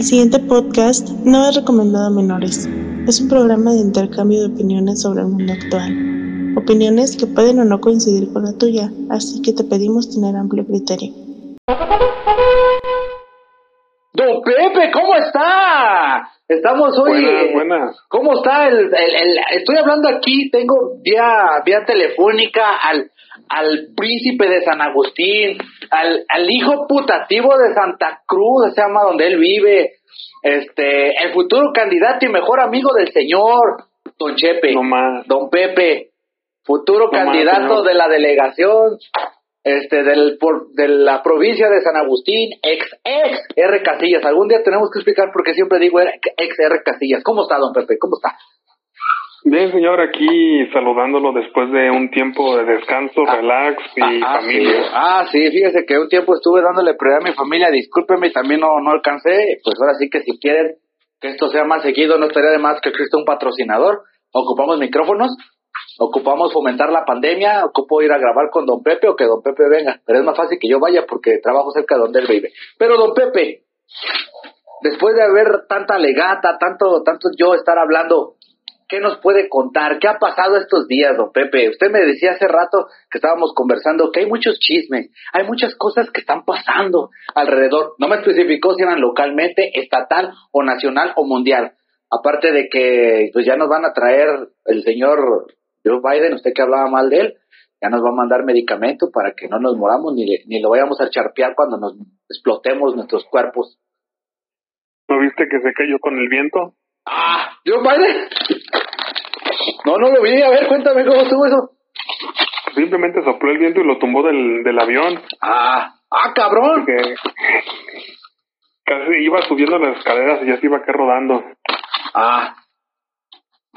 El siguiente podcast no es recomendado a menores. Es un programa de intercambio de opiniones sobre el mundo actual. Opiniones que pueden o no coincidir con la tuya, así que te pedimos tener amplio criterio. Don Pepe, ¿cómo está? Estamos hoy. Buenas, buenas. ¿Cómo está? El, el, el- estoy hablando aquí, tengo vía, vía telefónica al, al príncipe de San Agustín, al, al hijo putativo de Santa Cruz, se llama donde él vive, este, el futuro candidato y mejor amigo del señor, Don Chepe, No más. Don Pepe, futuro No candidato de la delegación, este, del, por, de la provincia de San Agustín, ex, ex R. Casillas. Algún día tenemos que explicar por qué siempre digo ex R. Casillas. ¿Cómo está, don Pepe? ¿Cómo está? Bien, señor, aquí saludándolo después de un tiempo de descanso, Ah, relax y Ah, ah, familia. sí. Ah, sí, fíjese que un tiempo estuve dándole prioridad a mi familia, discúlpeme, y también no, no alcancé, pues ahora sí que si quieren que esto sea más seguido, no estaría de más que exista un patrocinador, ocupamos micrófonos, ocupamos fomentar la pandemia, ocupo ir a grabar con don Pepe o que don Pepe venga, pero es más fácil que yo vaya porque trabajo cerca de donde él vive. Pero don Pepe, después de haber tanta legata, tanto, tanto yo estar hablando, ¿qué nos puede contar? ¿Qué ha pasado estos días, don Pepe? Usted me decía hace rato que estábamos conversando que hay muchos chismes, hay muchas cosas que están pasando alrededor. No me especificó si eran localmente, estatal o nacional o mundial. Aparte de que pues ya nos van a traer el señor Joe Biden, usted que hablaba mal de él, ya nos va a mandar medicamento para que no nos moramos ni, le- ni lo vayamos a charpear cuando nos explotemos nuestros cuerpos. ¿No viste que se cayó con el viento? Ah, Joe Biden. No, no lo vi. A ver, cuéntame cómo estuvo eso. Simplemente sopló el viento y lo tumbó del, del avión. Ah, ah, cabrón. Que casi iba subiendo las escaleras y ya se iba acá rodando. Ah,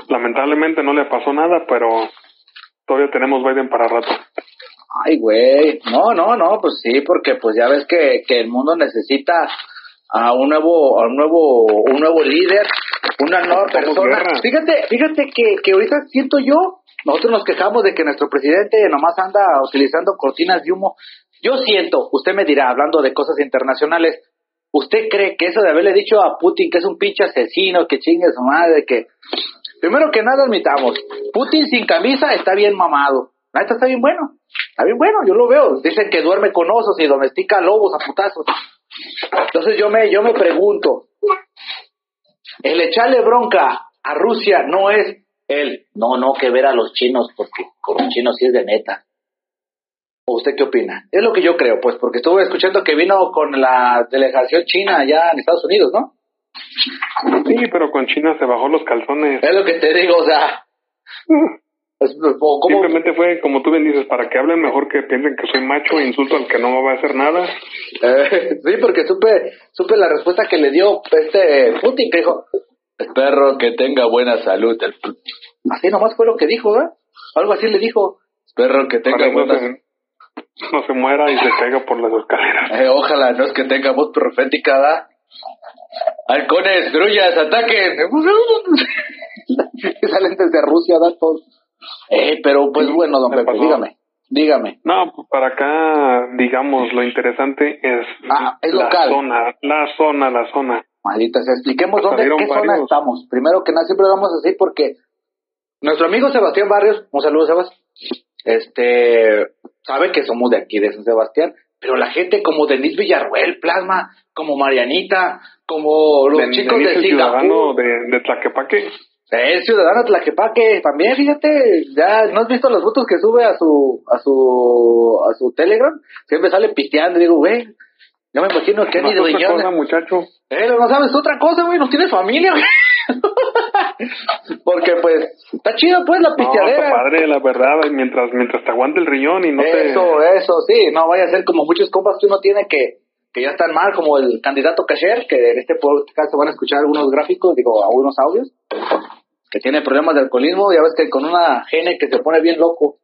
Lamentablemente no le pasó nada, pero todavía tenemos Biden para rato. ay, güey. No, no, no, pues sí, porque pues ya ves que, que el mundo necesita a un nuevo, a un nuevo, un nuevo líder, una nueva persona. Fíjate, fíjate que, que ahorita siento yo, nosotros nos quejamos de que nuestro presidente nomás anda utilizando cortinas de humo. Yo siento, usted me dirá, hablando de cosas internacionales, ¿usted cree que eso de haberle dicho a Putin que es un pinche asesino, que chingue su madre, que... Primero que nada admitamos, Putin sin camisa está bien mamado. La neta está bien bueno. Está bien bueno, yo lo veo. Dicen que duerme con osos y domestica lobos a putazos. Entonces yo me, yo me pregunto, el echarle bronca a Rusia no es el, no, no, que ver a los chinos, porque con los chinos sí es de neta. ¿O usted qué opina? Es lo que yo creo, pues, porque estuve escuchando que vino con la delegación china allá en Estados Unidos, ¿no? Sí, pero con China se bajó los calzones. Es lo que te digo, o sea, es- o como- Simplemente fue, como tú bien dices, para que hablen mejor que piensen que soy macho e insulto al que no va a hacer nada. Eh, sí, porque supe, supe la respuesta que le dio este Putin, que dijo, espero que tenga buena salud. el pu-". Así nomás fue lo que dijo, ¿eh? Algo así le dijo. Espero que tenga Para buena salud. no se muera y se caiga por las escaleras. Eh, ojalá no es que tenga voz profética, ¿da? Halcones, grullas, ataquen. Y Salen desde Rusia, da todo. Eh, pero pues Sí, bueno, don Pepe, pasó. dígame, dígame. No, pues, para acá, digamos, lo interesante es, Ah, es la local. zona, la zona, la zona. Maldita sea, expliquemos Pues dónde, qué zona estamos. Primero que nada, siempre vamos así porque nuestro amigo Sebastián Barrios, un saludo Sebas, este, sabe que somos de aquí, de San Sebastián, pero la gente como Denise Villarruel, Plasma, como Marianita, como los chicos Denise, de Singapur, de, de Tlaquepaque. El ciudadano Tlaquepaque, también fíjate, ya no has visto las fotos que sube a su, a su, a su Telegram, siempre sale pisteando, y digo, güey, yo me imagino que No ni es dueñón. cosa, muchacho. Eh, no sabes otra cosa, güey, no tienes familia, güey. Porque pues, está chido pues la No, está pisteadera. padre, la verdad, mientras, mientras te aguante el riñón y no te... eso, eso, sí, no vaya a ser como muchos compas que uno tiene que, que ya están mal, como el candidato Cacher, que en este podcast van a escuchar algunos gráficos, digo, algunos audios, que tiene problemas de alcoholismo, ya ves que con una gene que se pone bien loco.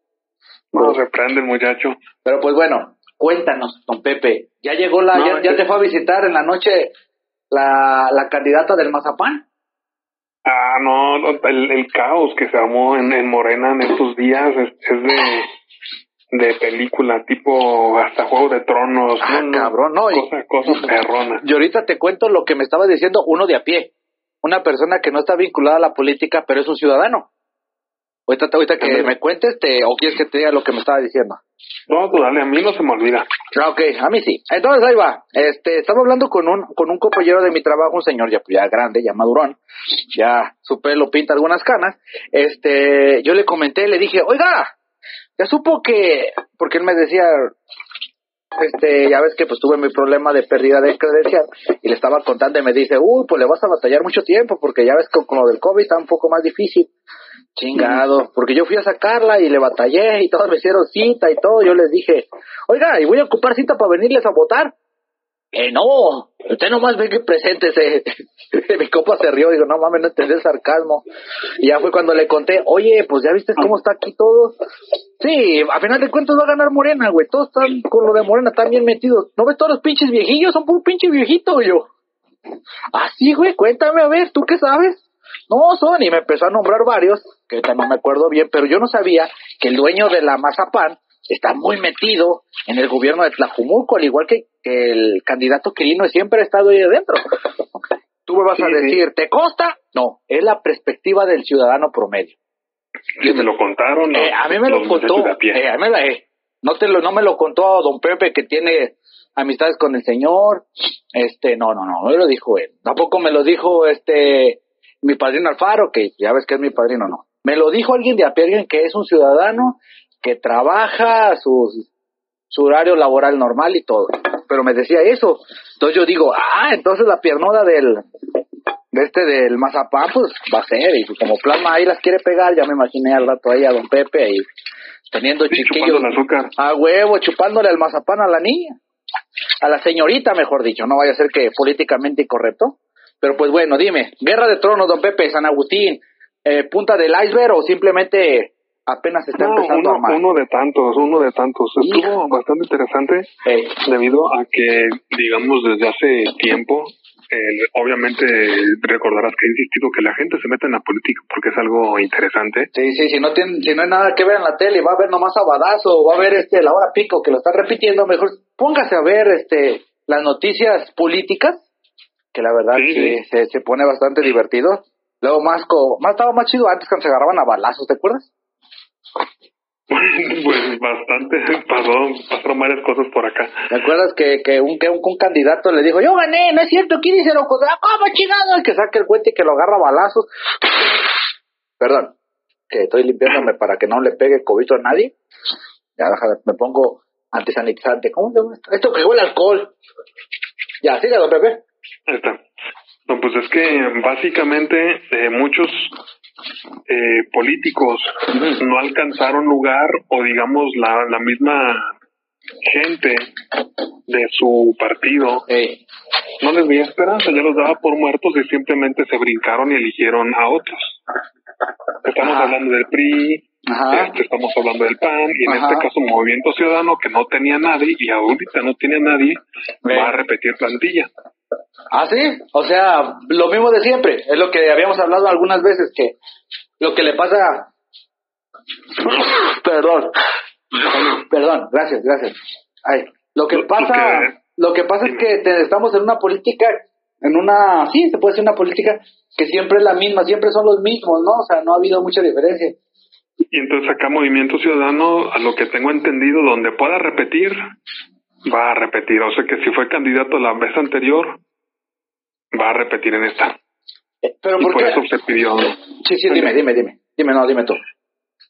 No, reprende el muchacho. Pero pues bueno, cuéntanos, don Pepe, ¿ya llegó la, No, ya, te fue a visitar en la noche la, la candidata del Mazapán? Ah, no, el, el caos que se armó en, en Morena en estos días es, es de de película, tipo hasta Juego de Tronos. Ah, cabrón, no. Cosas, cosas perronas. Y ahorita te cuento lo que me estaba diciendo uno de a pie. Una persona que no está vinculada a la política, pero es un ciudadano. Ahorita, ahorita que me cuentes, te, o quieres que te diga lo que me estaba diciendo. No, tú dale, a mí no se me olvida. Ah, ok, a mí sí. Entonces ahí va. Este, estaba hablando con un, con un compañero de mi trabajo, un señor ya, ya grande, ya madurón, ya su pelo pinta algunas canas. Este, yo le comenté, le dije, oiga, ya supo que, porque él me decía, este, ya ves que pues tuve mi problema de pérdida de credencial y le estaba contando y me dice, uy, pues le vas a batallar mucho tiempo porque ya ves que con lo del COVID está un poco más difícil. Chingado, porque yo fui a sacarla y le batallé y todos me hicieron cita y todo. Yo les dije, oiga, ¿y voy a ocupar cita para venirles a votar? Eh, no, usted nomás ve que preséntese. Mi copa se rió, digo, no mames, no entendí el sarcasmo. Y ya fue cuando le conté, oye, pues ya viste cómo está aquí todo. Sí, a final de cuentas va a ganar Morena, güey. Todos están con lo de Morena, están bien metidos. ¿No ves todos los pinches viejillos? Son puro pinche viejito, yo. Ah, sí, güey, cuéntame, a ver, ¿tú qué sabes? No, son, y me empezó a nombrar varios, que ahorita no me acuerdo bien, pero yo no sabía que el dueño de la Mazapán está muy metido en el gobierno de Tlajumulco, al igual que, el candidato Quirino siempre ha estado ahí adentro. Tú me vas a decir, ¿te consta? No, es la perspectiva del ciudadano promedio. ¿Y me lo contaron? Eh, a mí me lo contó. Eh, a mí me eh, no, te lo, no me lo contó don Pepe, que tiene amistades con el señor. Este, no, no, no, no me lo dijo él. Tampoco me lo dijo este mi padrino Alfaro, que ya ves que es mi padrino, no. Me lo dijo alguien de a alguien que es un ciudadano que trabaja su, su horario laboral normal y todo. Pero me decía eso. Entonces yo digo, ah, entonces la piernuda del, de este del mazapán, pues va a ser. Y como plasma ahí las quiere pegar, ya me imaginé al rato ahí a don Pepe ahí teniendo chiquillos. A huevo, chupándole al mazapán a la niña. A la señorita, mejor dicho. No vaya a ser que políticamente incorrecto. Pero pues bueno, dime, Guerra de Tronos, don Pepe, San Agustín, eh, punta del iceberg o simplemente apenas está empezando uno, a Uno de tantos, uno de tantos. Estuvo bastante interesante debido a que, digamos, desde hace tiempo, obviamente recordarás que he insistido que la gente se meta en la política porque es algo interesante. Sí, sí, si no tiene, si no hay nada que ver en la tele, va a ver nomás a Badazo, va a ver este la hora pico que lo está repitiendo, mejor póngase a ver este las noticias políticas que la verdad sí, Se, se, pone bastante divertido. Luego más, más estaba más chido antes cuando se agarraban a balazos, ¿te acuerdas? pues bastante, pasó, pasaron varias cosas por acá. ¿Te acuerdas que, que, un, que un, candidato le dijo, yo gané, no es cierto, ¿quién dice loco? Ah, ¿cómo chingado? El que saque el cuente y que lo agarra a balazos. Perdón, que estoy limpiándome para que no le pegue cobito a nadie. Ya, me pongo antisanitizante. ¿Cómo se llama esto? Que huele alcohol. Ya, don Pepe. Ahí está. No, pues es que básicamente eh, muchos eh, políticos no alcanzaron lugar o digamos la, la misma gente de su partido no les veía esperanza, ya los daba por muertos y simplemente se brincaron y eligieron a otros. Estamos hablando del PRI, este, estamos hablando del PAN y en este caso Movimiento Ciudadano que no tenía nadie y ahorita no tiene nadie, va a repetir plantilla. ¿Ah, sí? O sea, lo mismo de siempre. Es lo que habíamos hablado algunas veces, que lo que le pasa... Perdón. Perdón, gracias, gracias. Ay, lo que pasa, lo que pasa es que estamos en una política, en una, sí, se puede decir una política que siempre es la misma, siempre son los mismos, ¿no? O sea, no ha habido mucha diferencia. Y entonces acá Movimiento Ciudadano, a lo que tengo entendido, donde pueda repetir, va a repetir. O sea que si fue candidato la vez anterior, va a repetir en esta. Eh, pero por, eso se pidió. Sí, sí, dime, dime, dime. Dime, no, dime tú.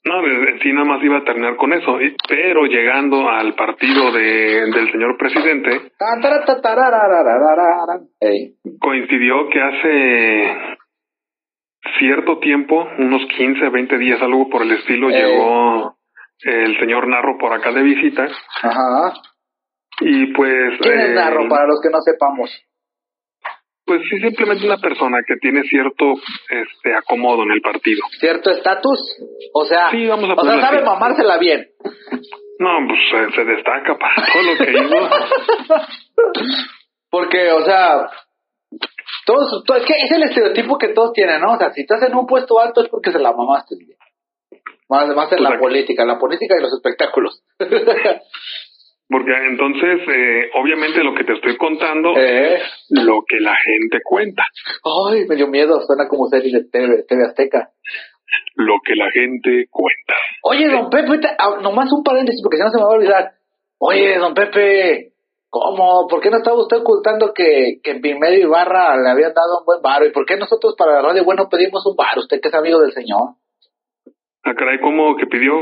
No, sí, nada más iba a terminar con eso. Pero llegando al partido de, del señor presidente, coincidió que hace cierto tiempo, unos 15, 20 días, algo por el estilo, llegó el señor Narro por acá de visita. Ajá. Y pues... ¿Quién es Narro para los que no sepamos? Pues sí, simplemente una persona que tiene cierto este acomodo en el partido. ¿Cierto estatus? O sea, sí, vamos a o sea, sabe mamársela bien. No, pues se, destaca para todo lo que hizo. Porque, o sea, todos, es que es el estereotipo que todos tienen, ¿no? O sea, si estás en un puesto alto es porque se la mamaste. Más, más en Pues la aquí- política, la política y los espectáculos. Porque entonces, eh, obviamente lo que te estoy contando, eh. lo que la gente cuenta, Ay, me dio miedo, suena como serie de TV, TV Azteca. lo que la gente cuenta. Oye, don Pepe, ah, nomás un paréntesis porque si no se me va a olvidar. Oye, don Pepe, ¿cómo? ¿Por qué no estaba usted ocultando que, que Pimedio Ibarra le habían dado un buen varo? ¿Y por qué nosotros para la radio bueno pedimos un varo? Usted que es amigo del señor. Ah, caray, ¿cómo que pidió?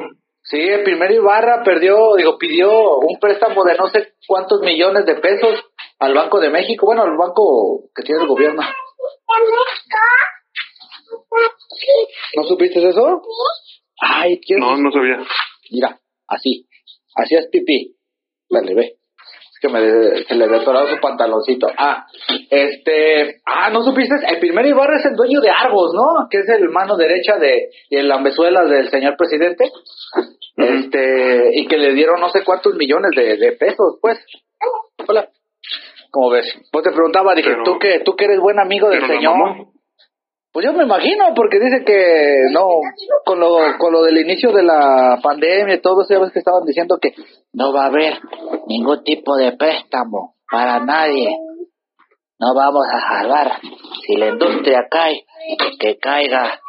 Sí, el primero Ibarra perdió, digo, pidió un préstamo de no sé cuántos millones de pesos al Banco de México, bueno, al banco que tiene el gobierno. ¿No supiste eso? Ay, ¿quieres? No, no sabía. Mira, así, así es pipí. Dale, ve. Es que me se le detorado su pantaloncito. Ah, este, ah, ¿no supiste? El primer Ibarra es el dueño de Argos, ¿no? Que es el mano derecha de, y el lambezuela del señor presidente. Este, y que le dieron no sé cuántos millones de, de pesos, pues. Hola. ¿Cómo ves? Pues te preguntaba, dije, Pero- tú que, tú que eres buen amigo del señor. Pues yo me imagino, porque dice que no, con lo, con lo del inicio de la pandemia y todo ya ves que estaban diciendo que no va a haber ningún tipo de préstamo para nadie. No vamos a salvar. Si la industria cae, que caiga.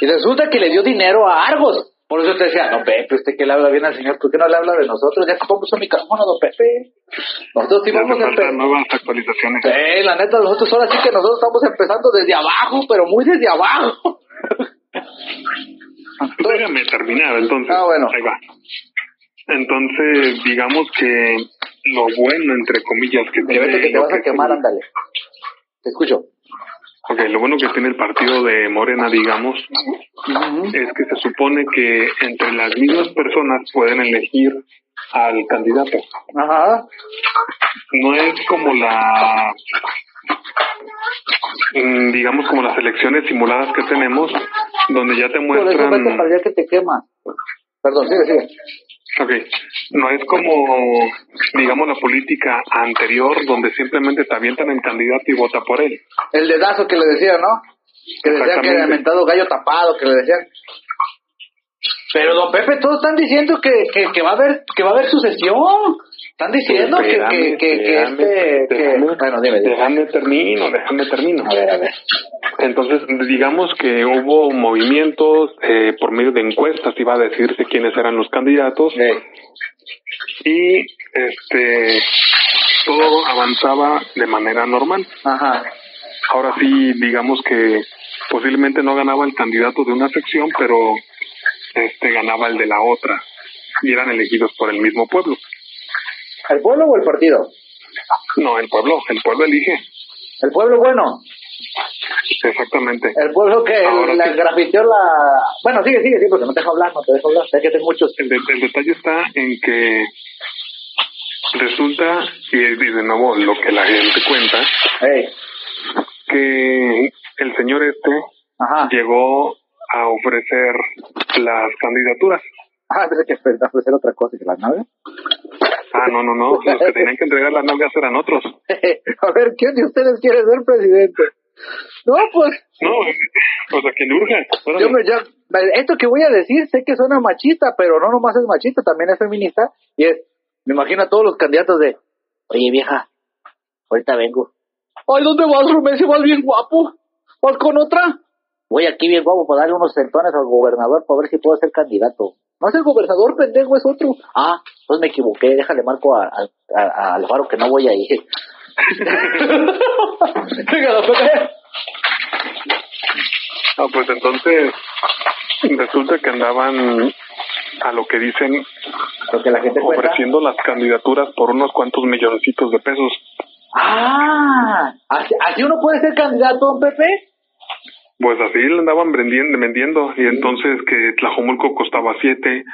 Y resulta que le dio dinero a Argos. Por eso te decía, no, Pepe, usted que le habla bien al señor, ¿por qué no le habla de nosotros? Ya compramos un micrófono, don Pepe. Nosotros sí vamos a empezar. nuevas actualizaciones. Sí, la neta, nosotros ahora sí que nosotros estamos empezando desde abajo, pero muy desde abajo. Déjame terminar, entonces. Ah, bueno. Ahí va. Entonces, digamos que lo bueno, entre comillas, que tiene... que te vas a que quemar, tiene- ándale. Te escucho. Ok, lo bueno que tiene el partido de Morena, digamos, es que se supone que entre las mismas personas pueden elegir al candidato. Ajá. No es como la, mm, digamos, como las elecciones simuladas que tenemos, donde ya te Por eso vete muestran... para allá que te quema. Perdón, sigue, sigue. Ok, no es como, digamos, la política anterior, donde simplemente te avientan el candidato y vota por él. El dedazo que le decían, ¿no? Que decían que era inventado gallo tapado, que le decían. Pero don Pepe, todos están diciendo que, que, que va a haber que va a haber sucesión. Están diciendo que, que, Espérame, que, déjame, este... Que, bueno, dime, dime. déjame termino, déjame termino. A ver, a ver. Entonces, digamos que hubo movimientos eh, por medio de encuestas, iba a decirse quiénes eran los candidatos, Eh, y este todo avanzaba de manera normal. Ajá. Ahora sí, digamos que posiblemente no ganaba el candidato de una sección, pero este ganaba el de la otra, y eran elegidos por el mismo pueblo. ¿El pueblo o el partido? No, el pueblo, el pueblo elige, El pueblo bueno. exactamente. El pueblo que Ahora la sí. grafiteó la... Bueno, sigue, sigue, sigue, porque no te dejo hablar, no te dejo hablar. Sé que tengo muchos... El, de- el detalle está en que resulta, y y de nuevo lo que la gente cuenta, que el señor este ajá. llegó a ofrecer las candidaturas. Ah, pensé que ofrecer otra cosa que la nave. Ah, no, no, no, los que tenían que entregar las nalgas eran otros. A ver, ¿quién de ustedes quiere ser presidente? No, pues, No, sea, que le urge. yo me, yo, esto que voy a decir, sé que suena machista, pero no nomás es machista, también es feminista, y es, me imagino a todos los candidatos de, oye vieja, ahorita vengo. Ay, ¿dónde vas, Rumé? Si vas bien guapo. ¿Vas con otra? Voy aquí bien guapo para darle unos centones al gobernador para ver si puedo ser candidato. No es el gobernador, pendejo, es otro. Ah, pues me equivoqué, déjale marco a, a, a- a Alvaro que no voy a ir. Ah, pues entonces resulta que andaban a lo que dicen Lo que la gente cuenta. ofreciendo las candidaturas por unos cuantos milloncitos de pesos. Ah, ¿así, así uno puede ser candidato, don Pepe? Pues así le andaban vendiendo, vendiendo. Y entonces que Tlajomulco costaba siete,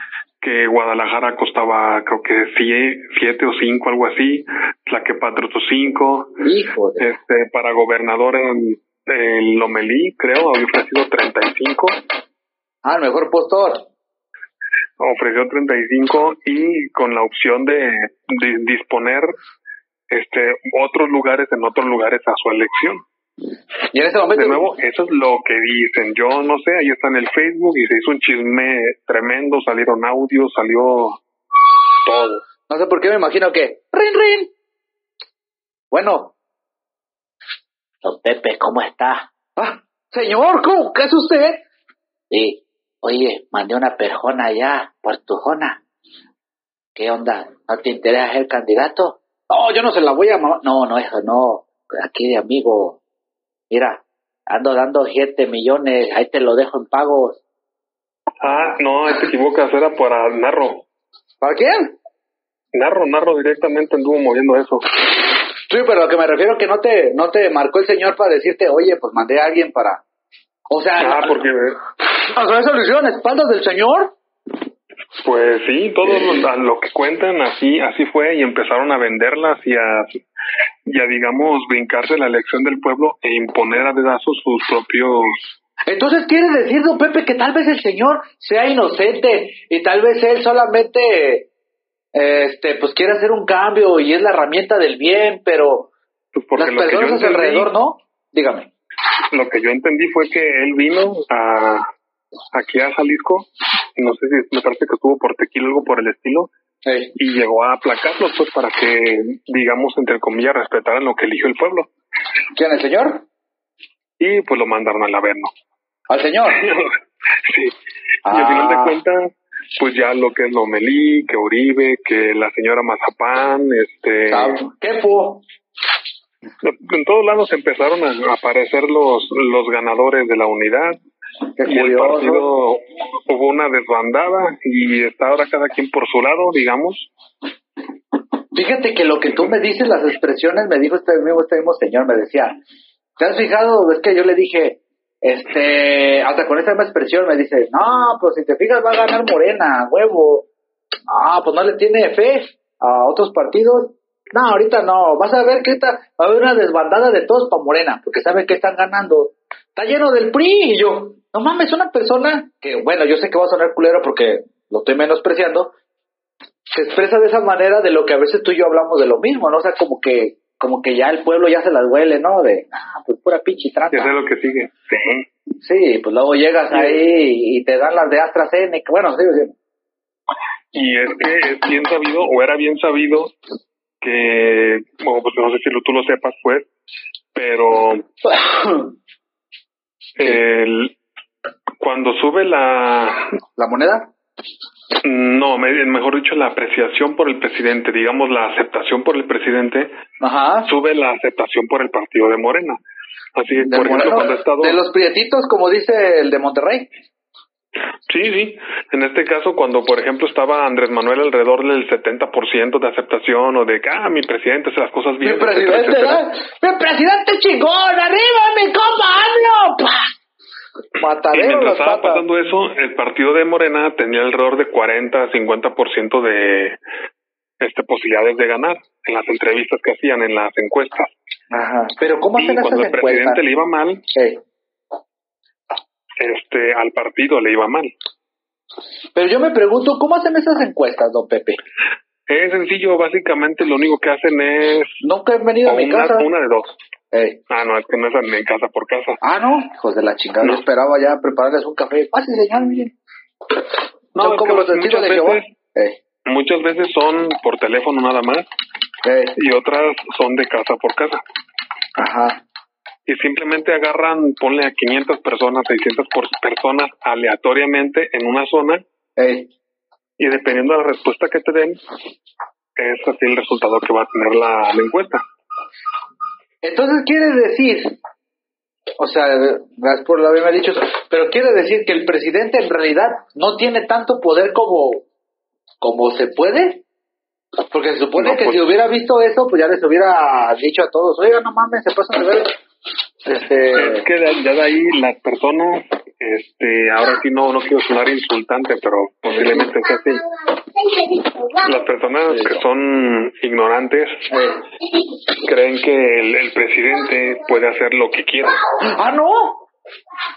que Guadalajara costaba creo que sie- siete o cinco, algo así, Tlaquepaque otros cinco, Hijo de... este para gobernador en el Lomelí creo había ofrecido 35, Ah, el mejor postor. ofreció 35 y con la opción de, de disponer este otros lugares en otros lugares a su elección. Y en ese momento... De nuevo, eso es lo que dicen. Yo no sé, ahí está en el Facebook y se hizo un chisme tremendo, salieron audios, salió todo. No sé por qué me imagino que... ¡Rin, rin! Bueno. Don Pepe, ¿cómo está? Ah, señor, ¿cómo? ¿Qué es usted? Sí. Oye, mandé una perjona allá, por tu jona. ¿Qué onda? ¿No te interesa el candidato? No, yo no se la voy a... ma- No, no, eso no. Aquí de amigo. Mira, ando dando 7 millones, ahí te lo dejo en pagos. Ah, no, ahí te equivocas, era para Narro. ¿Para quién? Narro, Narro directamente anduvo moviendo eso. Sí, pero a lo que me refiero que no te, no te marcó el señor para decirte, oye, pues mandé a alguien para... O sea, Ah, porque, o sea, eso lo hicieron espaldas del señor. pues sí, todos los- a lo que cuentan, así así fue, y empezaron a venderlas y a, y a, digamos, brincarse la elección del pueblo e imponer a dedazos sus propios... Entonces quiere decir, don Pepe, que tal vez el señor sea inocente y tal vez él solamente, este, pues quiere hacer un cambio y es la herramienta del bien, pero pues, porque las personas entendí- alrededor, ¿no? Dígame. Lo que yo entendí fue que él vino a aquí a Jalisco, no sé si me parece que estuvo por Tequila algo por el estilo, Y llegó a aplacarlos pues para que, digamos, entre comillas, respetaran lo que eligió el pueblo. ¿Quién, el señor? Y pues lo mandaron al Averno. Al señor. sí. Y al final Ah. de cuentas, pues ya lo que es Lomelí, que Uribe, que la señora Mazapán, este... ¿Qué fue? En todos lados empezaron a aparecer los, los ganadores de la unidad. Qué y el curioso. partido hubo una desbandada y está ahora cada quien por su lado, digamos. Fíjate que lo que tú me dices, las expresiones, me dijo este mismo, este mismo señor, me decía, ¿te has fijado? Es que yo le dije, este, hasta con esa misma expresión me dice, no, pues si te fijas va a ganar Morena, huevo. Ah, pues no le tiene fe a otros partidos. No, ahorita no, vas a ver que ahorita va a haber una desbandada de todos para Morena, porque saben que están ganando. Está lleno del PRI y yo, no mames, una persona que, bueno, yo sé que va a sonar culero porque lo estoy menospreciando, se expresa de esa manera de lo que a veces tú y yo hablamos de lo mismo, ¿no? O sea, como que como que ya el pueblo ya se las huele, ¿no? De, ah, pues pura pinche trata. eso es lo que sigue. Sí. Sí, pues luego llegas ahí y te dan las de AstraZeneca. Bueno, sí, sí. Y es que es bien sabido, o era bien sabido, que, bueno, pues no sé si lo- tú lo sepas, pues, pero el, cuando sube la, ¿La moneda? no, me- mejor dicho, la apreciación por el presidente, digamos la aceptación por el presidente, Ajá. sube la aceptación por el partido de Morena. Así que, De, por ejemplo, cuando he estado... de los prietitos, como dice el de Monterrey. Sí, sí. En este caso, cuando, por ejemplo, estaba Andrés Manuel alrededor del 70% de aceptación o de que, ah, mi presidente hace las cosas bien. Mi presidente, etcétera. ¡Mi presidente chingón! ¡Arriba, mi compa ¡Pah! Y Matadero mientras estaba patas. pasando eso, el partido de Morena tenía alrededor de 40 50% de este, posibilidades de ganar en las entrevistas que hacían, en las encuestas. Ajá. Pero ¿cómo Y hacen esas cuando el encuestas? presidente le iba mal, este, al partido le iba mal. Pero yo me pregunto, ¿cómo hacen esas encuestas, don Pepe? Es sencillo, básicamente lo único que hacen es Nunca he venido a mi una, casa. una de dos. Ah, no, es que no es en casa por casa. Ah, no, hijos de la chingada. No. Yo esperaba ya prepararles un café. Pase, señor, miren. No, Son como los testigos de Jehová. veces- Muchas veces son por teléfono nada más y otras son de casa por casa. ajá. Y simplemente agarran, ponle a 500 personas, 600 por personas aleatoriamente en una zona y dependiendo de la respuesta que te den, es así el resultado que va a tener la, la encuesta. Entonces quiere decir, o sea, gracias por haberme dicho eso, pero quiere decir que el presidente en realidad no tiene tanto poder como, como se puede. Porque se supone No, que pues- si hubiera visto eso, pues ya les hubiera dicho a todos, oiga, no mames, se pasan de ver. Este, Es que ya de ahí las personas, este, ahora sí no, no quiero sonar insultante, pero posiblemente sea así. Las personas que son ignorantes creen que el, el presidente puede hacer lo que quiera. ah, no,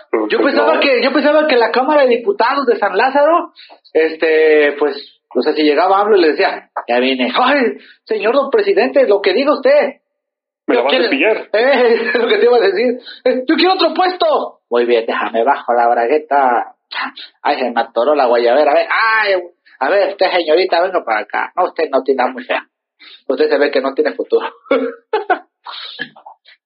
Pues, Yo pues, pensaba que yo pensaba que la Cámara de Diputados de San Lázaro, este, pues, o sea, si llegaba AMLO y le decía, ya vine, ay, señor don presidente, lo que diga usted. Me la vas a pillar. Eh, lo que te iba a decir. Eh, Yo quiero otro puesto. Muy bien, déjame bajo la bragueta. Ay, se me atoró la guayabera. A ver, ay, a ver, usted señorita, venga para acá. No, usted no tiene muy fea. Usted se ve que no tiene futuro.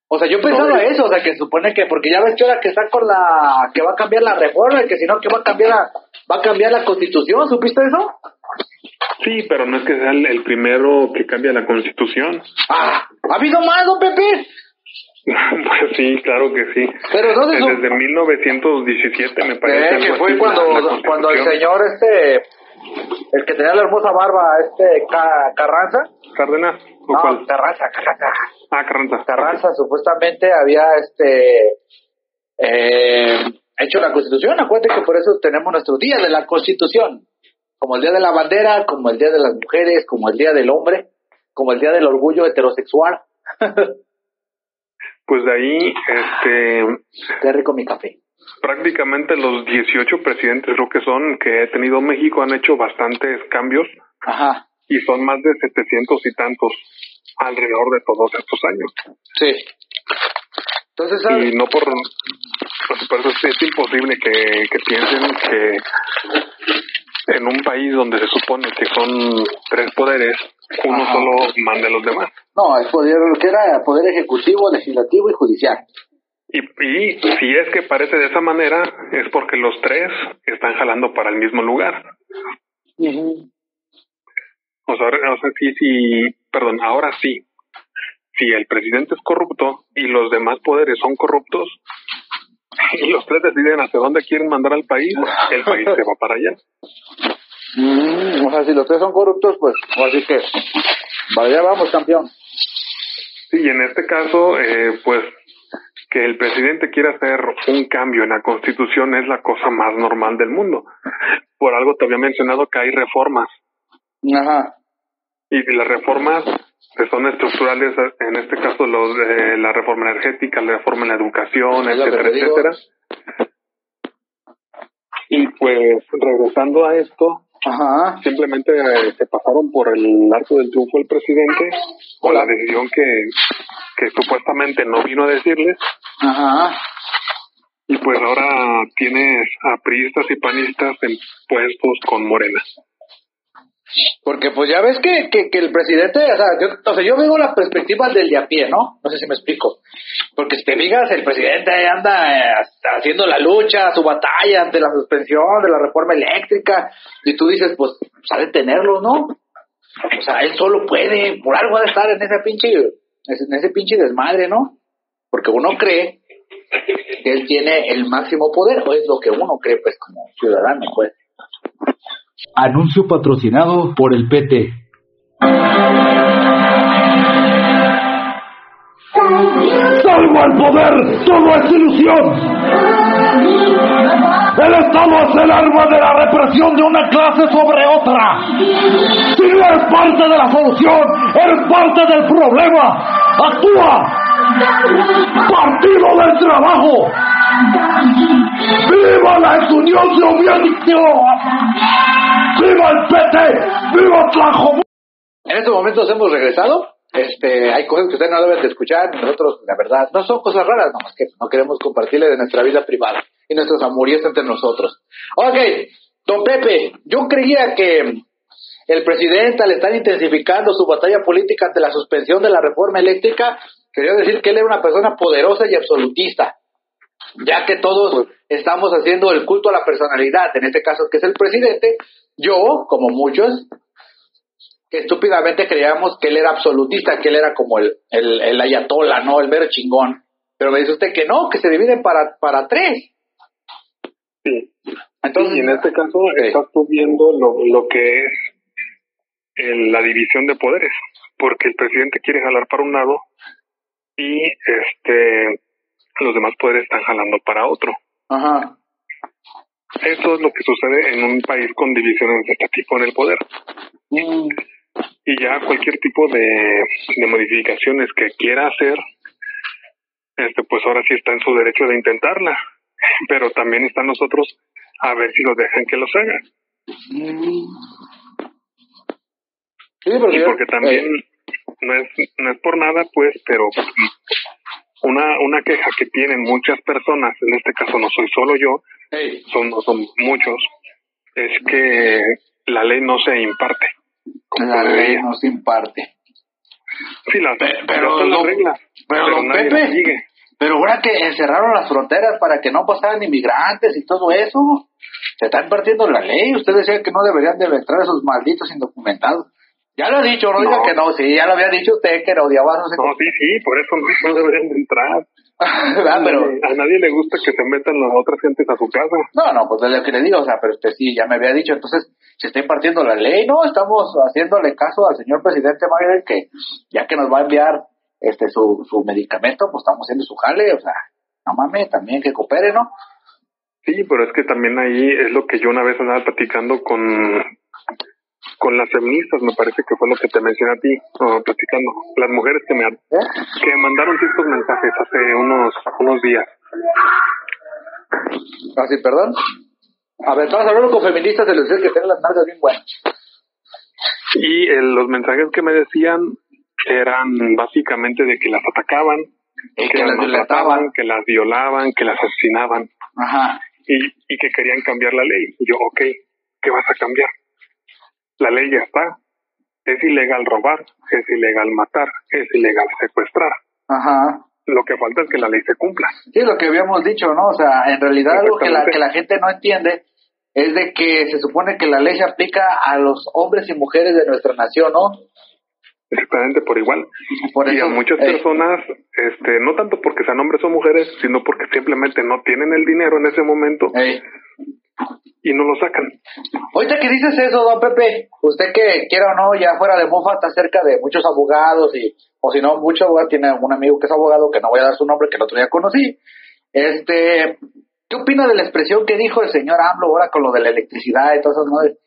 O sea, yo pensaba eso, o sea, que supone que, porque ya ves que ahora que está con la, que va a cambiar la reforma, y que si no, que va a cambiar la, va a cambiar la constitución, ¿supiste eso? Sí, pero no es que sea el, el primero que cambia la constitución. Ah, ¿ha habido más, don Pepe? Pues sí, claro que sí. Pero no de eso. Desde 1917 me parece. Eh, que fue cuando, cuando el señor este, el que tenía la hermosa barba, este Ca- Carranza, Cárdenas, ¿o no, cuál? Carranza, Carranza, Ah, Carranza. Carranza supuestamente había este eh, hecho la constitución, acuérdate que por eso tenemos nuestro día de la constitución, como el día de la bandera, como el día de las mujeres, como el día del hombre, como el día del orgullo heterosexual. Pues de ahí, este, Qué rico mi café. prácticamente los 18 presidentes creo que son que ha tenido México han hecho bastantes cambios Ajá, y son más de 700 y tantos alrededor de todos estos años. sí. Entonces, ¿sabes? Y no por, por eso es imposible que, que piensen que en un país donde se supone que son tres poderes, uno Ajá. solo manda a los demás. No, es poder, que era poder ejecutivo, legislativo y judicial. Y, y si es que parece de esa manera, es porque los tres están jalando para el mismo lugar. O sea, o sea, sí, sí, perdón, ahora sí. Si el presidente es corrupto y los demás poderes son corruptos, y los tres deciden hacia dónde quieren mandar al país, el país se va para allá. Mm, o sea, si los tres son corruptos, pues, así que, vale, ya vamos, campeón. Sí, y en este caso, eh, pues, que el presidente quiera hacer un cambio en la constitución es la cosa más normal del mundo. Por algo te había mencionado que hay reformas Ajá. y las reformas que son estructurales, en este caso los de la reforma energética, la reforma en la educación, Es etcétera, etcétera. Y pues regresando a esto, Ajá. simplemente eh, se pasaron por el arco del triunfo el presidente o la decisión que, que supuestamente no vino a decirles Ajá. y pues ahora tienes a priistas y panistas en puestos con Morena. Porque pues ya ves que, que, el presidente, o sea, yo, o sea, yo veo la perspectiva del de a pie, ¿no? No sé si me explico. Porque si te fijas, el presidente anda eh, haciendo la lucha, su batalla ante la suspensión de la reforma eléctrica, y tú dices, pues, sabe tenerlo, ¿no? O sea, él solo puede, por algo ha de estar en ese pinche, en ese pinche desmadre, ¿no? Porque uno cree que él tiene el máximo poder, o es lo que uno cree, pues, como ciudadano, pues. Anuncio patrocinado por el PT. Salvo al poder, todo es ilusión. El Estado es el arma de la represión de una clase sobre otra. Si no eres parte de la solución, eres parte del problema. Actúa. Partido del Trabajo. ¡Viva la Unión Soviética! ¡Viva el PT! ¡Viva Tlajomulco! En estos momentos hemos regresado. Este, hay cosas que ustedes no deben de escuchar. Nosotros, la verdad, no son cosas raras, nomás que no queremos compartirle de nuestra vida privada y nuestros amoríos entre nosotros. Ok, don Pepe, yo creía que el presidente, al estar intensificando su batalla política ante la suspensión de la reforma eléctrica, quería decir que él era una persona poderosa y absolutista. Ya que todos estamos haciendo el culto a la personalidad, en este caso que es el presidente, yo, como muchos, que estúpidamente creíamos que él era absolutista, que él era como el, el, el ayatola, ¿no? El mero chingón. Pero me dice usted que no, que se dividen para, para tres. Sí. Entonces, y en este caso estás tú viendo lo, lo que es el- la división de poderes, porque el presidente quiere jalar para un lado y este los demás poderes están jalando para otro. Ajá. Eso es lo que sucede en un país con divisiones de este tipo en el poder. Mm, Y ya cualquier tipo de, de modificaciones que quiera hacer, este pues ahora sí está en su derecho de intentarla, pero también está en nosotros a ver si nos dejan que los hagan. Sí, porque, Y porque también eh, no es, no es por nada, pues, pero una, una queja que tienen muchas personas, en este caso no soy solo yo, Ey, son, son muchos, es que la ley no se imparte. la ley no se imparte. Sí, la, Pe- pero pero don- reglas, pero don Pepe. Pero ahora que encerraron las fronteras para que no pasaran inmigrantes y todo eso, se está impartiendo la ley. Usted decía que no deberían de entrar esos malditos indocumentados. Ya lo ha dicho, no, diga que no, sí, ya lo había dicho usted que odiaba a esos No, sí, sí, por eso no, no deberían de entrar. Ah, pero, a nadie le gusta que se metan las otras gentes a su casa. no, no, pues es lo que le digo, o sea, pero usted sí, ya me había dicho, entonces se está impartiendo la ley, no, estamos haciéndole caso al señor presidente Biden que ya que nos va a enviar este su, su medicamento, pues estamos haciendo su jale, o sea, no mames, también que coopere, ¿no? Sí, pero es que también ahí es lo que yo una vez andaba platicando con con las feministas, me parece que fue lo que te mencioné a ti, platicando, las mujeres que me que mandaron estos mensajes hace unos unos días. Ah, perdón. A ver, estamos hablando con feministas, les dice que tienen las nalgas bien buenas. Y eh, los mensajes que me decían eran básicamente de que las atacaban, que, que las maltrataban, que las violaban, que las asesinaban Ajá. y, y que querían cambiar la ley. Y yo, ok, ¿qué vas a cambiar? La ley ya está. Es ilegal robar, es ilegal matar, es ilegal secuestrar. Ajá. Lo que falta es que la ley se cumpla. Sí, lo que habíamos dicho, ¿no? O sea, en realidad algo que la, que la gente no entiende es de que se supone que la ley se aplica a los hombres y mujeres de nuestra nación, ¿no? Exactamente por igual. Por y a muchas eh, personas, este, no tanto porque sean hombres o mujeres, sino porque simplemente no tienen el dinero en ese momento ey. Y no lo sacan. Ahorita que dices eso, don Pepe, usted que quiera o no, ya fuera de mofa, está cerca de muchos abogados y, o si no, muchos abogados, tiene un amigo que es abogado, que no voy a dar su nombre, que el otro día conocí. Este, ¿qué opina de la expresión que dijo el señor AMLO ahora con lo de la electricidad y todas esas madres?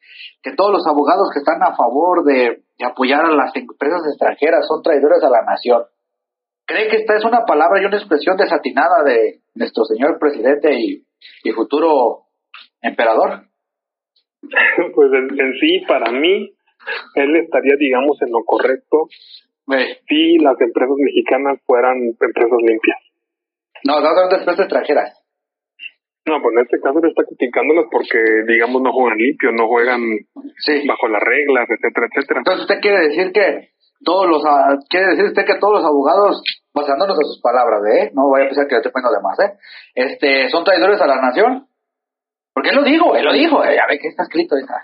Que todos los abogados que están a favor de, de apoyar a las empresas extranjeras son traidores a la nación. ¿Cree que esta es una palabra y una expresión desatinada de nuestro señor presidente y, y futuro emperador? Pues en, en sí, para mí, él estaría, digamos, en lo correcto si las empresas mexicanas fueran empresas limpias. No, hablando de empresas extranjeras. No, pues en este caso le está criticándolas porque, digamos, no juegan limpio, no juegan Sí. bajo las reglas, etcétera, etcétera. Entonces usted quiere decir que todos los ah, quiere decir usted que todos los abogados basándonos en sus palabras, ¿eh? No vaya a pensar que yo estoy poniendo de más, ¿eh? Este, son traidores a la nación. Porque él lo dijo, él lo dijo, eh, ya ve que está escrito, hija.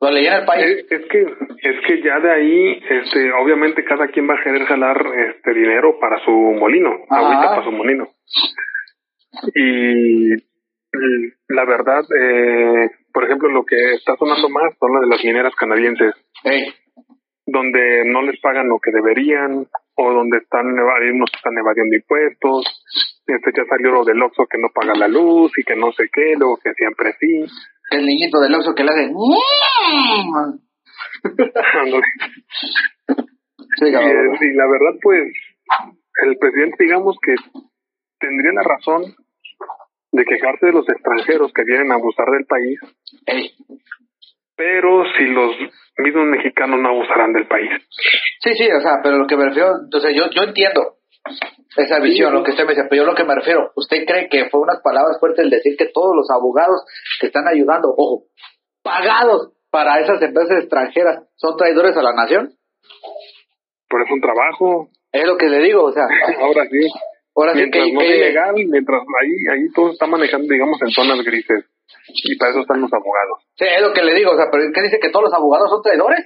Lo leí en el país. Es, es que es que ya de ahí, este, obviamente cada quien va a querer jalar este dinero para su molino, Ajá. ahorita para su molino. Y y la verdad, eh, por ejemplo, lo que está sonando más son las de las mineras canadienses, donde no les pagan lo que deberían o donde están evadiendo, están evadiendo impuestos. Este ya salió lo del Oxxo que no paga la luz y que no sé qué, luego que siempre sí. el niñito del Oxxo que le hace... Ándale. Sí, Y, eh, y la verdad, pues, el presidente, digamos que tendría la razón de quejarse de los extranjeros que vienen a abusar del país, Ey. Pero si los mismos mexicanos no abusarán del país. Sí, sí, o sea, pero lo que me refiero, entonces yo, yo entiendo esa visión, Sí, lo que usted me dice, pero yo lo que me refiero, ¿usted cree que fue unas palabras fuertes el decir que todos los abogados que están ayudando, ojo, pagados para esas empresas extranjeras, son traidores a la nación? Pero es un trabajo, Es lo que le digo, o sea, ahora sí. Ahora sí mientras que... no sea ilegal, mientras ahí, ahí todo se está manejando, digamos, en zonas grises. Y para eso están los abogados. sí, es lo que le digo, o sea, pero ¿qué dice que todos los abogados son traidores?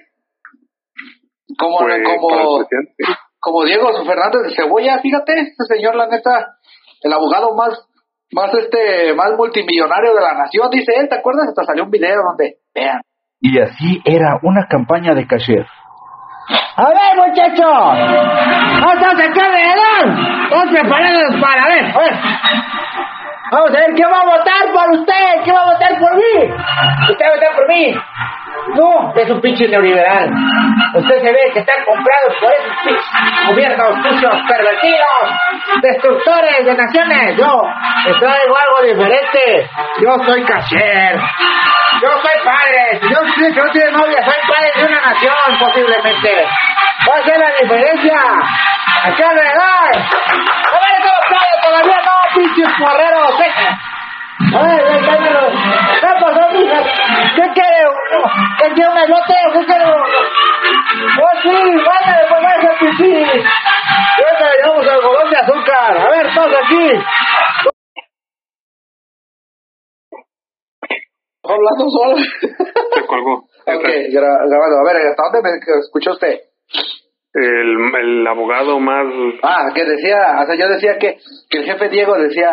Como, Pues, como, sí. como Diego Fernández de Cebolla, fíjate, este señor, la neta, el abogado más, más este, más multimillonario de la nación, dice él, ¿te acuerdas? Hasta salió un video donde, vean, Y así era una campaña de caché. A ver, muchachos. Vamos aquí alrededor. Vamos preparándonos para ver. A ver. Vamos a ver quién va a votar por usted. ¿Quién va a votar por mí? ¿Usted va a votar por mí? No, es un pinche neoliberal. Usted se ve que están comprados por esos pinches gobiernos sucios, pervertidos, destructores de naciones. Yo traigo algo diferente. Yo soy cashier. Yo soy padre. Si yo sé que no tiene novia, soy padre de una nación, posiblemente. Voy Va a ser la diferencia. Aquí alrededor. A ver, ¿cómo está? Todavía no, pinches porreros. A ver, ya cállalo. ¿Qué pasó, mija? ¿Qué quiere? ¿Qué quiere un elote qué quiere? Oh, sí, váyale, pues váyase a pipí. Y ahorita le llevamos algodón de azúcar. A ver, todos aquí. Hablando solo. Se colgó. ok, gra- grabando. A ver, ¿hasta dónde me escuchó usted? El, el abogado más... Ah, que decía, o sea, yo decía que, que el jefe Diego decía,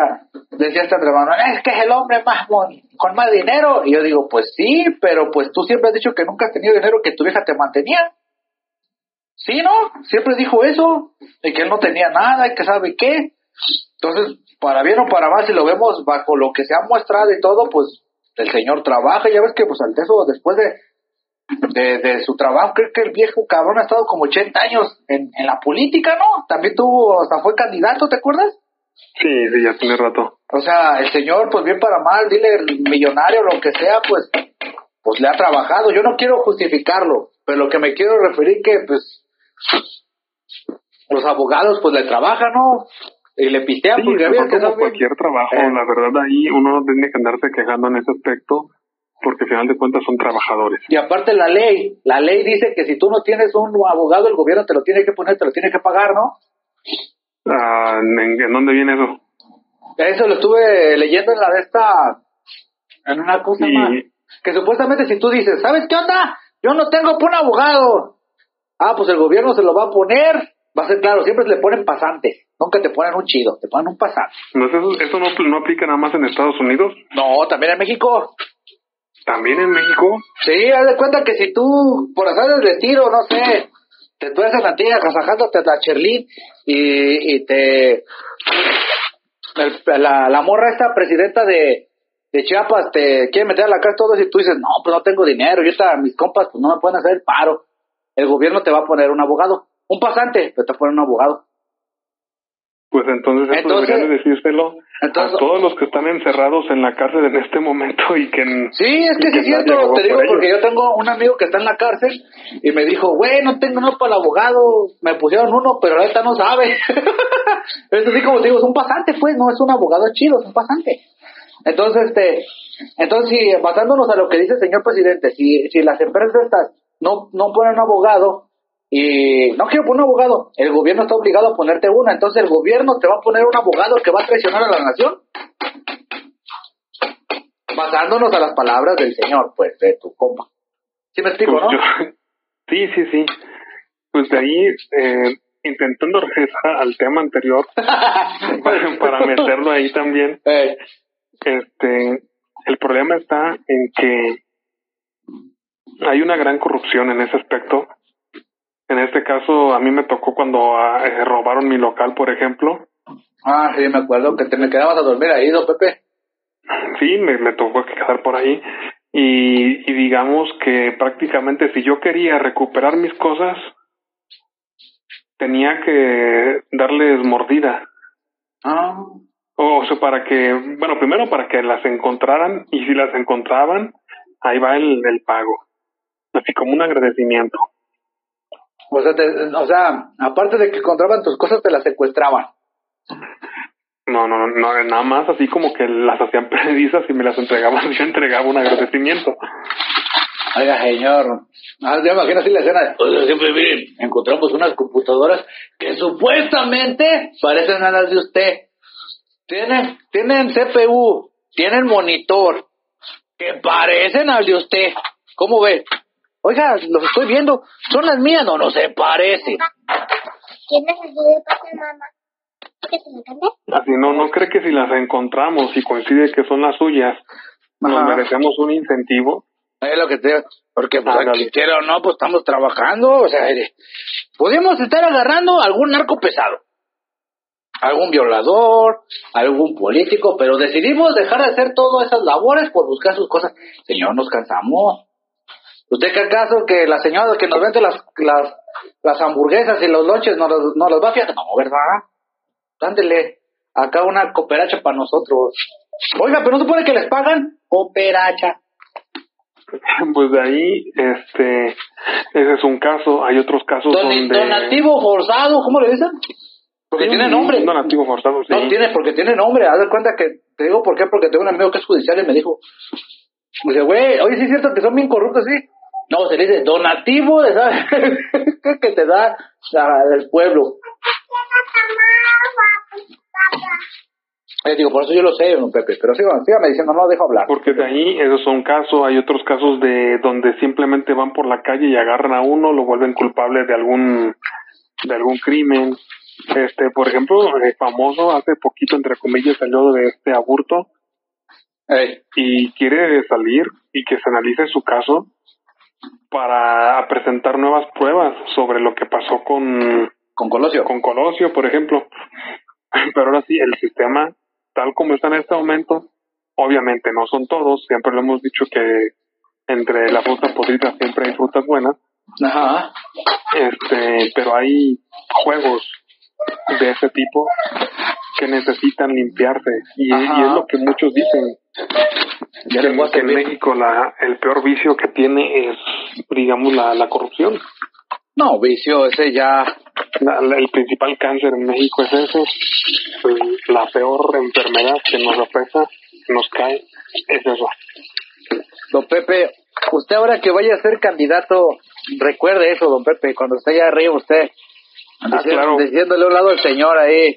decía este hermano, es que es el hombre más con más dinero. Y yo digo, pues sí, pero pues tú siempre has dicho que nunca has tenido dinero, que tu vieja te mantenía. Sí, ¿no? Siempre dijo eso, y que él no tenía nada, y que sabe qué. Entonces, para bien o para mal, si lo vemos bajo lo que se ha mostrado y todo, pues el señor trabaja, ya ves que pues al de eso, después de, de, de su trabajo, creo que el viejo cabrón ha estado como 80 años en, en la política, ¿no? También tuvo, hasta fue candidato, ¿te acuerdas? Sí, sí, ya tiene rato. O sea, el señor, pues bien para mal, dile el millonario, lo que sea, pues, pues le ha trabajado. Yo no quiero justificarlo, pero lo que me quiero referir que, pues, los abogados, pues le trabajan, ¿no? Y le pistean Sí, porque había que como cualquier trabajo, Eh. la verdad ahí uno no tiene que andarse quejando en ese aspecto, porque al final de cuentas son trabajadores. Y aparte la ley, la ley dice que si tú no tienes un abogado, el gobierno te lo tiene que poner, te lo tiene que pagar, ¿no? Ah, ¿en, en dónde viene eso? Eso lo estuve leyendo en la de esta, en una cosa Y- más. Que supuestamente si tú dices, ¿sabes qué onda? Yo no tengo por un abogado. Ah, pues el gobierno se lo va a poner. Va a ser claro, siempre le ponen pasantes. Nunca te ponen un chido, te ponen un pasante. ¿No es eso, eso no, no aplica nada más en Estados Unidos? No, también en México. También en México. Sí, haz de cuenta que si tú, por hacer el retiro, no sé, te tuerces la tía casajándote a la Cherlín y, y te... el- la, la morra esta presidenta de, de Chiapas te quiere meter a la cárcel todo y tú dices, no, pues no tengo dinero, yo ahorita mis compas pues no me pueden hacer el paro. El gobierno te va a poner un abogado, un pasante, pero te pone un abogado. Pues entonces eso Entonces- deberían de decírselo entonces- a todos los que están encerrados en la cárcel en este momento y que... Sí, es que y sí es cierto, te digo por porque yo tengo un amigo que está en la cárcel y me dijo, güey, no tengo no para el abogado, me pusieron uno, pero ahorita no sabe. es así como te digo, es un pasante, pues, no es un abogado chido, es un pasante. Entonces, este, entonces, si, basándonos a lo que dice el señor presidente, si, si las empresas estas no, no ponen un abogado y no quiero poner un abogado, el gobierno está obligado a ponerte una, entonces el gobierno te va a poner un abogado que va a traicionar a la nación basándonos a las palabras del señor, pues, de tu compa. ¿Sí me explico, Pues no? yo- sí, sí, sí. Pues de ahí, eh, intentando regresar al tema anterior, para, para meterlo ahí también, Eh, este, el problema está en que hay una gran corrupción en ese aspecto. En este caso, a mí me tocó cuando ah, eh, robaron mi local, por ejemplo. ah, sí, me acuerdo que te me quedabas a dormir ahí, don Pepe. Sí, me, me tocó quedar por ahí. Y, y digamos que prácticamente si yo quería recuperar mis cosas, tenía que darles mordida. Ah, O sea, para que, bueno, primero para que las encontraran y si las encontraban, ahí va el, el pago. Así como un agradecimiento. O sea, te- o sea, aparte de que encontraban tus cosas, te las secuestraban. No, no, no, nada más así como que las hacían perdizas y me las entregaban, yo entregaba un agradecimiento. Oiga, señor. Ah, ya imagino así la escena. Oiga, siempre miren, encontramos unas computadoras que supuestamente parecen a las de usted. Tienen, tienen CPU, tienen monitor, que parecen al de usted. ¿Cómo ve? Oiga, los estoy viendo. ¿Son las mías? No, no se parecen. ¿Tienes así de mamá? ¿Qué se? Así no, no cree que si las encontramos y coincide que son las suyas, nos merecemos un incentivo. Es lo que te digo. Porque, pues, aquí quiera o no, pues estamos trabajando. O sea, eh, podemos estar agarrando algún narco pesado. Algún violador, algún político, pero decidimos dejar de hacer todas esas labores por buscar sus cosas. Señor, nos cansamos. ¿Usted qué acaso que la señora que nos vende las, las, las hamburguesas y los lonches nos, los- nos las va a fiar? No, ¿verdad? Dándele acá una cooperacha para nosotros. Oiga, pero no supone que les pagan cooperacha. Pues de ahí, este, ese es un caso. Hay otros casos Don- donde... Donativo forzado, ¿cómo le dicen? Porque tiene nombre. Donativo forzado, sí. No tiene, porque tiene nombre. Haz de cuenta que, te digo por qué, porque tengo un amigo que es judicial y me dijo, dice, güey, oye, sí es cierto que son bien corruptos, sí. No, se le dice donativo de, ¿sabes? que te da la- del pueblo. Eh, digo, por eso yo lo sé, don Pepe, pero sígame, sígame diciendo, no lo dejo hablar. Porque de ahí, esos son casos, hay otros casos de donde simplemente van por la calle y agarran a uno, lo vuelven culpable de algún de algún crimen. Este, por ejemplo, el famoso hace poquito entre comillas salió de este aburto y quiere salir y que se analice su caso para presentar nuevas pruebas sobre lo que pasó con con Colosio. con Colosio, por ejemplo. Pero ahora sí, el sistema, tal como está en este momento, obviamente no son todos, siempre lo hemos dicho que entre la fruta podrida siempre hay frutas buenas, Ajá. este, pero hay juegos de ese tipo que necesitan limpiarse y, es lo que muchos dicen Ya a que en. México la, el peor vicio que tiene es digamos la, la corrupción No, vicio, ese ya. La- la- el principal cáncer en México es ese. El- La peor enfermedad que nos afecta, nos cae, es eso. Don Pepe, usted ahora que vaya a ser candidato, recuerde eso, don Pepe, cuando esté allá arriba usted, Ah, dici- claro. diciéndole a un lado al señor ahí.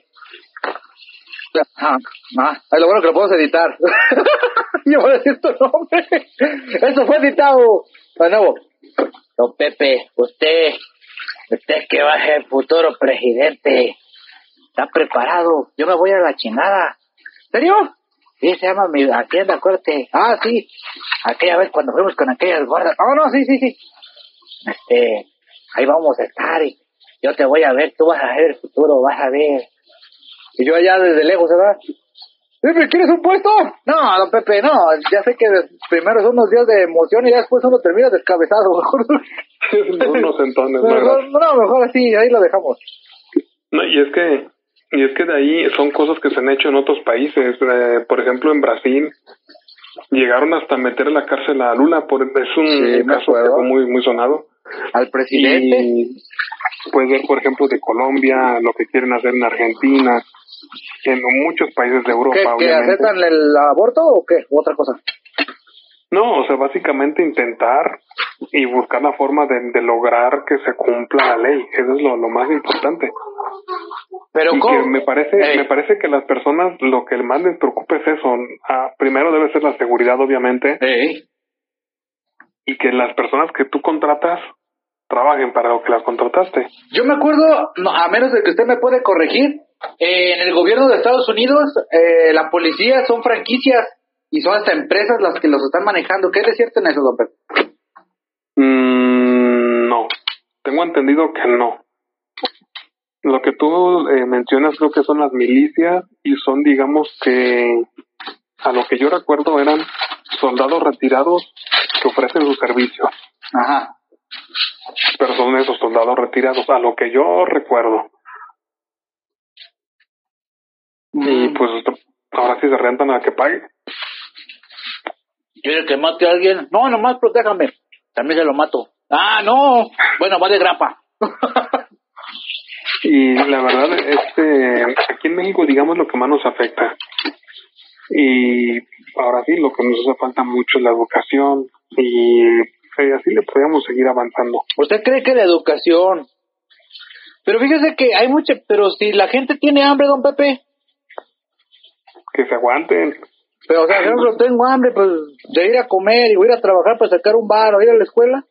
Ah, ah, lo bueno que lo podemos editar. Yo voy a decir tu nombre. Eso fue editado. De nuevo. Don Pepe, usted, usted que va a ser futuro presidente, está preparado. Yo me voy a la chingada. ¿Serio? Sí, se llama mi Hacienda Corte. Ah, sí. Aquella vez cuando fuimos con aquellas gordas. Oh, no, sí, sí, sí. Este, ahí vamos a estar y yo te voy a ver, tú vas a ver el futuro, vas a ver. Y yo allá desde lejos, ¿verdad? Pepe, ¿quieres un puesto? No, don Pepe, no. Ya sé que primero son unos días de emoción y ya después uno termina descabezado. Mejor, Unos entones, mejor, no, mejor así, ahí lo dejamos. No, y es que y es que de ahí son cosas que se han hecho en otros países. Eh, por ejemplo, en Brasil llegaron hasta meter a la cárcel a Lula. Por, es un Sí, caso que fue muy, muy sonado. Al presidente. Y puedes ver, por ejemplo, de Colombia, lo que quieren hacer en Argentina, en muchos países de Europa, ¿Qué, que obviamente. aceptan el aborto o qué? ¿U otra cosa? No, o sea, básicamente intentar y buscar la forma de, de lograr que se cumpla la ley. Eso es lo, lo más importante. Pero y ¿cómo? que me parece, me parece que las personas lo que más les preocupa es eso. Ah, primero debe ser la seguridad, obviamente, Ey. y que las personas que tú contratas trabajen para lo que las contrataste. Yo me acuerdo, a menos de que usted me puede corregir, eh, en el gobierno de Estados Unidos, eh, la policía son franquicias y son hasta empresas las que los están manejando. ¿Qué es de cierto en eso, don Pepe? Mm, no, tengo entendido que no. Lo que tú eh, mencionas creo que son las milicias y son, digamos que, a lo que yo recuerdo eran soldados retirados que ofrecen su servicio, Ajá. pero son esos soldados retirados, a lo que yo recuerdo. Y pues ahora sí se rentan a que pague. ¿Quiere que mate a alguien? No, nomás protéjame. También se lo mato. Ah, no. Bueno, va de grapa. Y la verdad, este, aquí en México, digamos, lo que más nos afecta. Y ahora sí, lo que nos hace falta mucho es la educación. Y así le podríamos seguir avanzando. ¿Usted cree que la educación? Pero fíjese que hay mucha, pero si la gente tiene hambre, don Pepe, Que se aguanten. pero o sea, por ejemplo, tengo hambre, pues de ir a comer y voy a ir a trabajar para sacar un bar o ir a la escuela.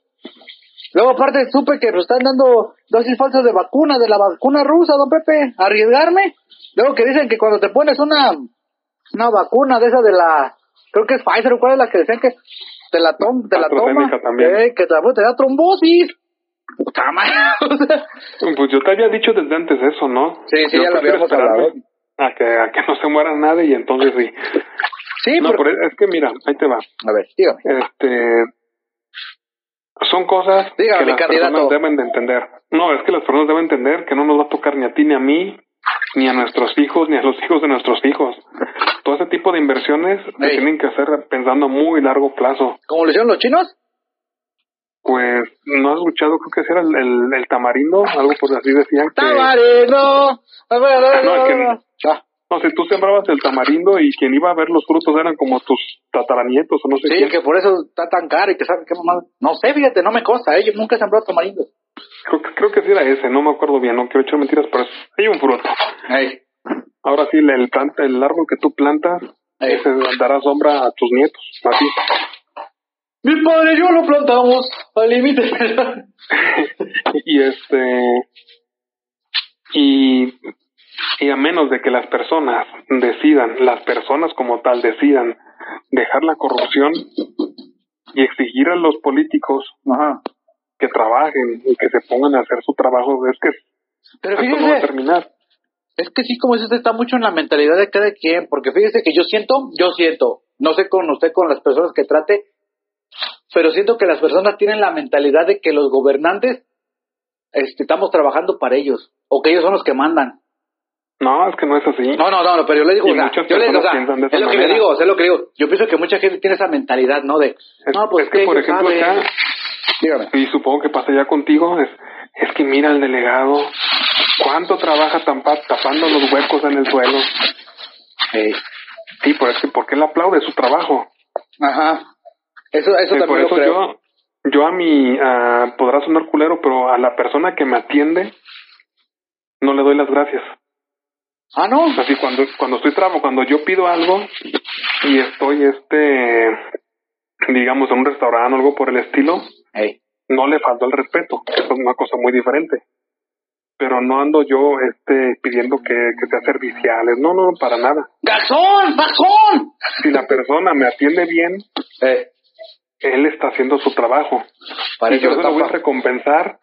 Luego aparte supe que nos están dando dosis falsas de vacuna, de la vacuna rusa, don Pepe, arriesgarme. Luego que dicen que cuando te pones una, una vacuna de esa de la, creo que es Pfizer o cuál es la que decían que te la, tom, te la toma, eh, que te, te da trombosis. Puta madre, Pues yo te había dicho desde antes eso, ¿no? Sí, sí, Yo ya lo prefiero habíamos hablado. A que, a que no se muera nadie y entonces sí. sí, No, pero- pero es que mira, ahí te va. a ver, dígame. Este, son cosas Dígame, que las candidato. personas deben de entender. No, es que las personas deben entender que no nos va a tocar ni a ti ni a mí, ni a nuestros hijos, ni a los hijos de nuestros hijos. todo ese tipo de inversiones se tienen que hacer pensando a muy largo plazo. ¿Cómo lo hicieron los chinos? Pues, ¿no has escuchado? Creo que ese era el, el, el tamarindo, algo por así decían. Que, Tamarindo. No, es que- Ah, no, si tú sembrabas el tamarindo y quien iba a ver los frutos eran como tus tataranietos o no sé Sí, quién. que por eso está tan caro y que sabe qué mamá. No sé, fíjate, no me consta, ¿eh? Yo nunca he sembrado tamarindo. Creo, que- creo que sí era ese, no me acuerdo bien, no quiero echar mentiras, pero hay un fruto. Ahora sí, el, el planta, el árbol que tú plantas, Ey. ese dará sombra a tus nietos, a ti. Mi padre y yo lo plantamos al límite. y este y, y a menos de que las personas decidan, las personas como tal decidan dejar la corrupción y exigir a los políticos Ajá. que trabajen y que se pongan a hacer su trabajo, es que Pero esto no va a terminar. es que sí, como dices, está mucho en la mentalidad de cada quien, porque fíjese que yo siento, yo siento, no sé con usted, con las personas que trate, pero siento que las personas tienen la mentalidad de que los gobernantes este, estamos trabajando para ellos, o que ellos son los que mandan. No, es que no es así. No, no, no, pero yo le digo, o sea, yo le digo, o sea, es lo que le digo, es lo que le digo. Yo pienso que mucha gente tiene esa mentalidad, ¿no? De, Es, no, pues es que, por ejemplo, saben. acá, Dígame. y supongo que pasa ya contigo, es, es que mira al delegado, cuánto trabaja tampa- tapando los huecos en el suelo. Ey. Sí, pero es que ¿por qué le aplaude su trabajo? Ajá. Eso, eso por también lo eso creo. yo, yo a mi, ah, podrá sonar culero, pero a la persona que me atiende, no le doy las gracias. Ah, no. Así cuando, cuando estoy trabajando, cuando yo pido algo y estoy, este, digamos, en un restaurante o algo por el estilo, no le faltó el respeto. Eso es una cosa muy diferente. Pero no ando yo, este, pidiendo que, que sea serviciales. No, no, para nada. ¡Gazón! ¡Gazón! Si la persona me atiende bien, Eh, él está haciendo su trabajo. para y yo se lo voy a recompensar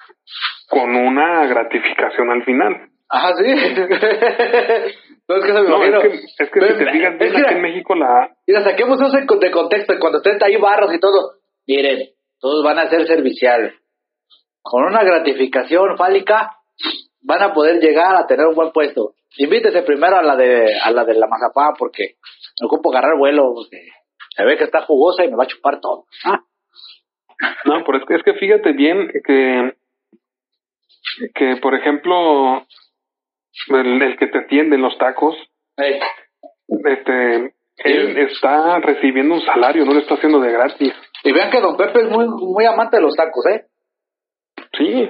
con una gratificación al final. Ajá, sí. no, es que se me No, es que, es que si te bien, que- aquí en México la... Mira, saquemos eso de contexto. Cuando estén ahí barros y todo. Miren, todos van a ser serviciales. Con una gratificación fálica, van a poder llegar a tener un buen puesto. Invítese primero a la de a la de la mazapán porque me ocupo agarrar vuelo. Porque se ve que está jugosa y me va a chupar todo. Ah, No, pero es que, es que fíjate bien que, que por ejemplo, el, el que te atiende en los tacos, este, él está recibiendo un salario, no lo está haciendo de gratis. Y vean que don Pepe es muy, muy amante de los tacos, ¿eh? Sí.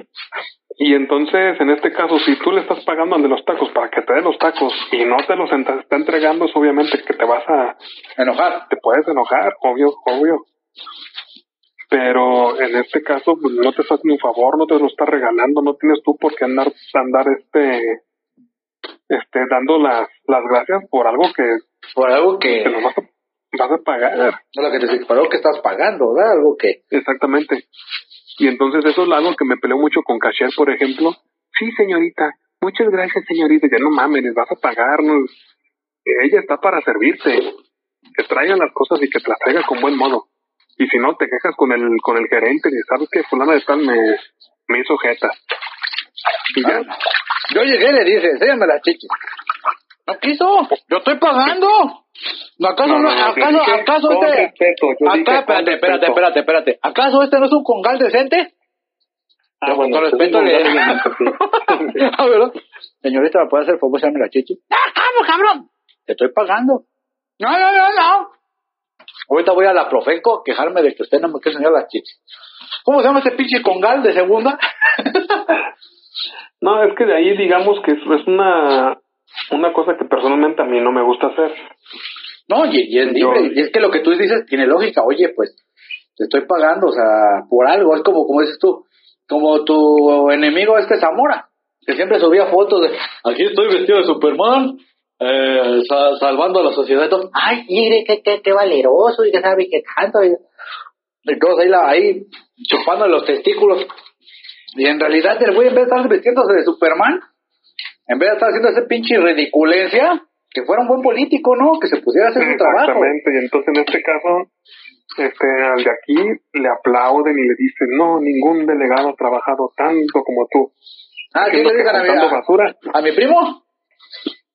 Y entonces, en este caso, si tú le estás pagando al de los tacos para que te dé los tacos y no te los ent- está entregando, es obviamente que te vas a, Enojar. te puedes enojar, obvio, obvio. Pero en este caso, pues no te estás haciendo un favor, no te lo estás regalando, no tienes tú por qué andar, andar este, este, dando las, las gracias por algo que Por algo que. vas a, vas a pagar. No lo que te algo que estás pagando, ¿verdad? Algo que. Exactamente. Y entonces eso es algo que me peleó mucho con Cashier, por ejemplo. Sí, señorita. Muchas gracias, señorita. Ya no mames, vas a pagarnos. Ella está para servirte. Que traigan las cosas y que te las traiga con buen modo. Y si no, te quejas con el con el gerente y sabes que fulana de tal me, me hizo jeta. Y ya. Yo llegué le dije, enséñame las chichis. No quiso, yo estoy pagando. ¿No acaso, No, no, no, no, acaso, acaso este, respeto, yo dije acá, con espérate, espérate, espérate, espérate, ¿acaso este no es un congal decente? Ah, con respeto le... congal decente, sí. Ah, ¿verdad? Señorita, ¿me puede hacer el favor de la chichi? ¡No, vamos, cabrón! Te estoy pagando. No, no, no, no. Ahorita voy a la Profeco a quejarme de que usted no me quiere enseñar las chichis. ¿Cómo se llama ese pinche congal de segunda? No, es que de ahí digamos que es una, una cosa que personalmente a mí no me gusta hacer. No, y, y es Yo- libre. Y es que lo que tú dices tiene lógica. Oye, pues, te estoy pagando, o sea, por algo. Es como, como dices tú, como tu enemigo este Zamora, que siempre subía fotos de, aquí estoy vestido de Superman, eh, sa- salvando a la sociedad todo. Ay, mire, qué, qué, qué valeroso y que sabe qué tanto. Y, todos ahí, la- ahí chupando los testículos. Y en realidad el güey en vez de estar vestiéndose de Superman, en vez de estar haciendo ese pinche ridiculencia, que fuera un buen político, ¿no? Que se pusiera a hacer su trabajo. Exactamente, y entonces en este caso, este, al de aquí le aplauden y le dicen, no, ningún delegado ha trabajado tanto como tú. Ah, ¿qué le dicen a mi, juntando a, basura. a mi primo?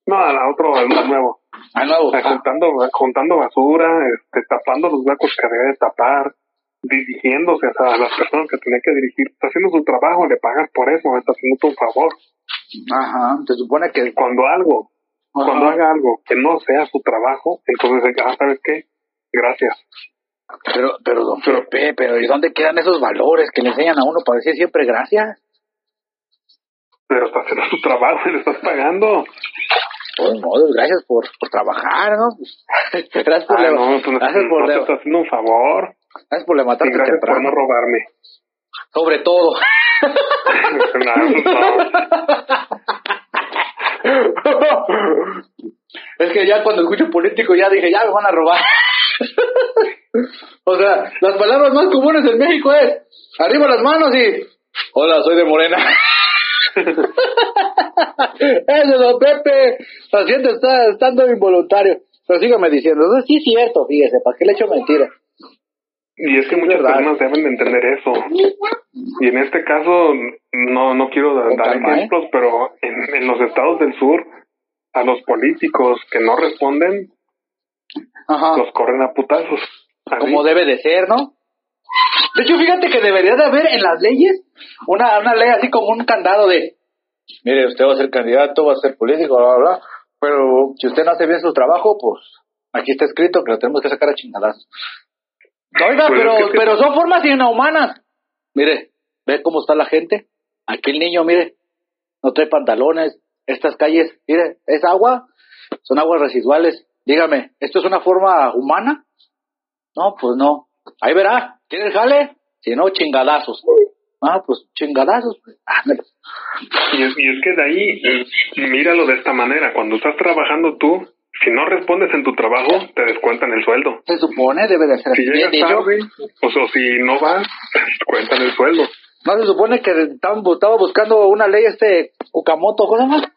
No, a la otro, al nuevo. Al nuevo. Ah, Juntando, juntando basura, este, tapando los huecos que debe de tapar, dirigiéndose a las personas que tenía que dirigir. Está haciendo su trabajo, le pagas por eso, está haciendo un favor. Ajá, se supone que... Cuando algo, Ajá. cuando haga algo que no sea su trabajo, entonces, ah, ¿sabes qué? Gracias. Pero, pero, don Pepe, pero ¿y dónde quedan esos valores que le enseñan a uno para decir siempre gracias? Pero está haciendo su trabajo y le estás pagando. Todos modos, gracias por, por trabajar, ¿no? gracias por, Ah, le- no, tú no, gracias por, no te le- está haciendo un favor. gracias por levantarte gracias por temprano. no robarme. Sobre todo. es que ya cuando escucho político ya dije, ya me van a robar. o sea, las palabras más comunes en México es, arriba las manos y, hola, soy de Morena. Ese don Pepe, haciendo está estando involuntario. Pero sígame diciendo, "No, sí es cierto, fíjese, ¿para qué le echo mentira? Y es que muchas verdad. personas deben de entender eso. Y en este caso, no, no quiero dar ¿eh? ejemplos, pero en, en los estados del sur, a los políticos que no responden, Ajá. los corren a putazos. Así. como debe de ser, ¿no? De hecho, fíjate que debería de haber en las leyes una, una ley así como un candado de, mire, usted va a ser candidato, va a ser político, bla, bla, bla, pero si usted no hace bien su trabajo, pues aquí está escrito que lo tenemos que sacar a chingadazos. Oiga, Pues pero, es que- pero son formas inhumanas. Mire, ve cómo está la gente. Aquí el niño, mire, no trae pantalones. Estas calles, mire, es agua, son aguas residuales. Dígame, ¿esto es una forma humana? No, pues no. Ahí verá, ¿tiene el jale? Si no, chingadazos. Ah, pues chingadazos. pues. Y es, y es que de ahí, eh, míralo de esta manera. Cuando estás trabajando tú, si no respondes en tu trabajo, te descuentan el sueldo. Se supone, debe de ser Si llegas De tarde, o sea, si no vas, te descuentan el sueldo. no se supone que estaban, estaba buscando una ley este Cucamoto, ¿cómo se llama?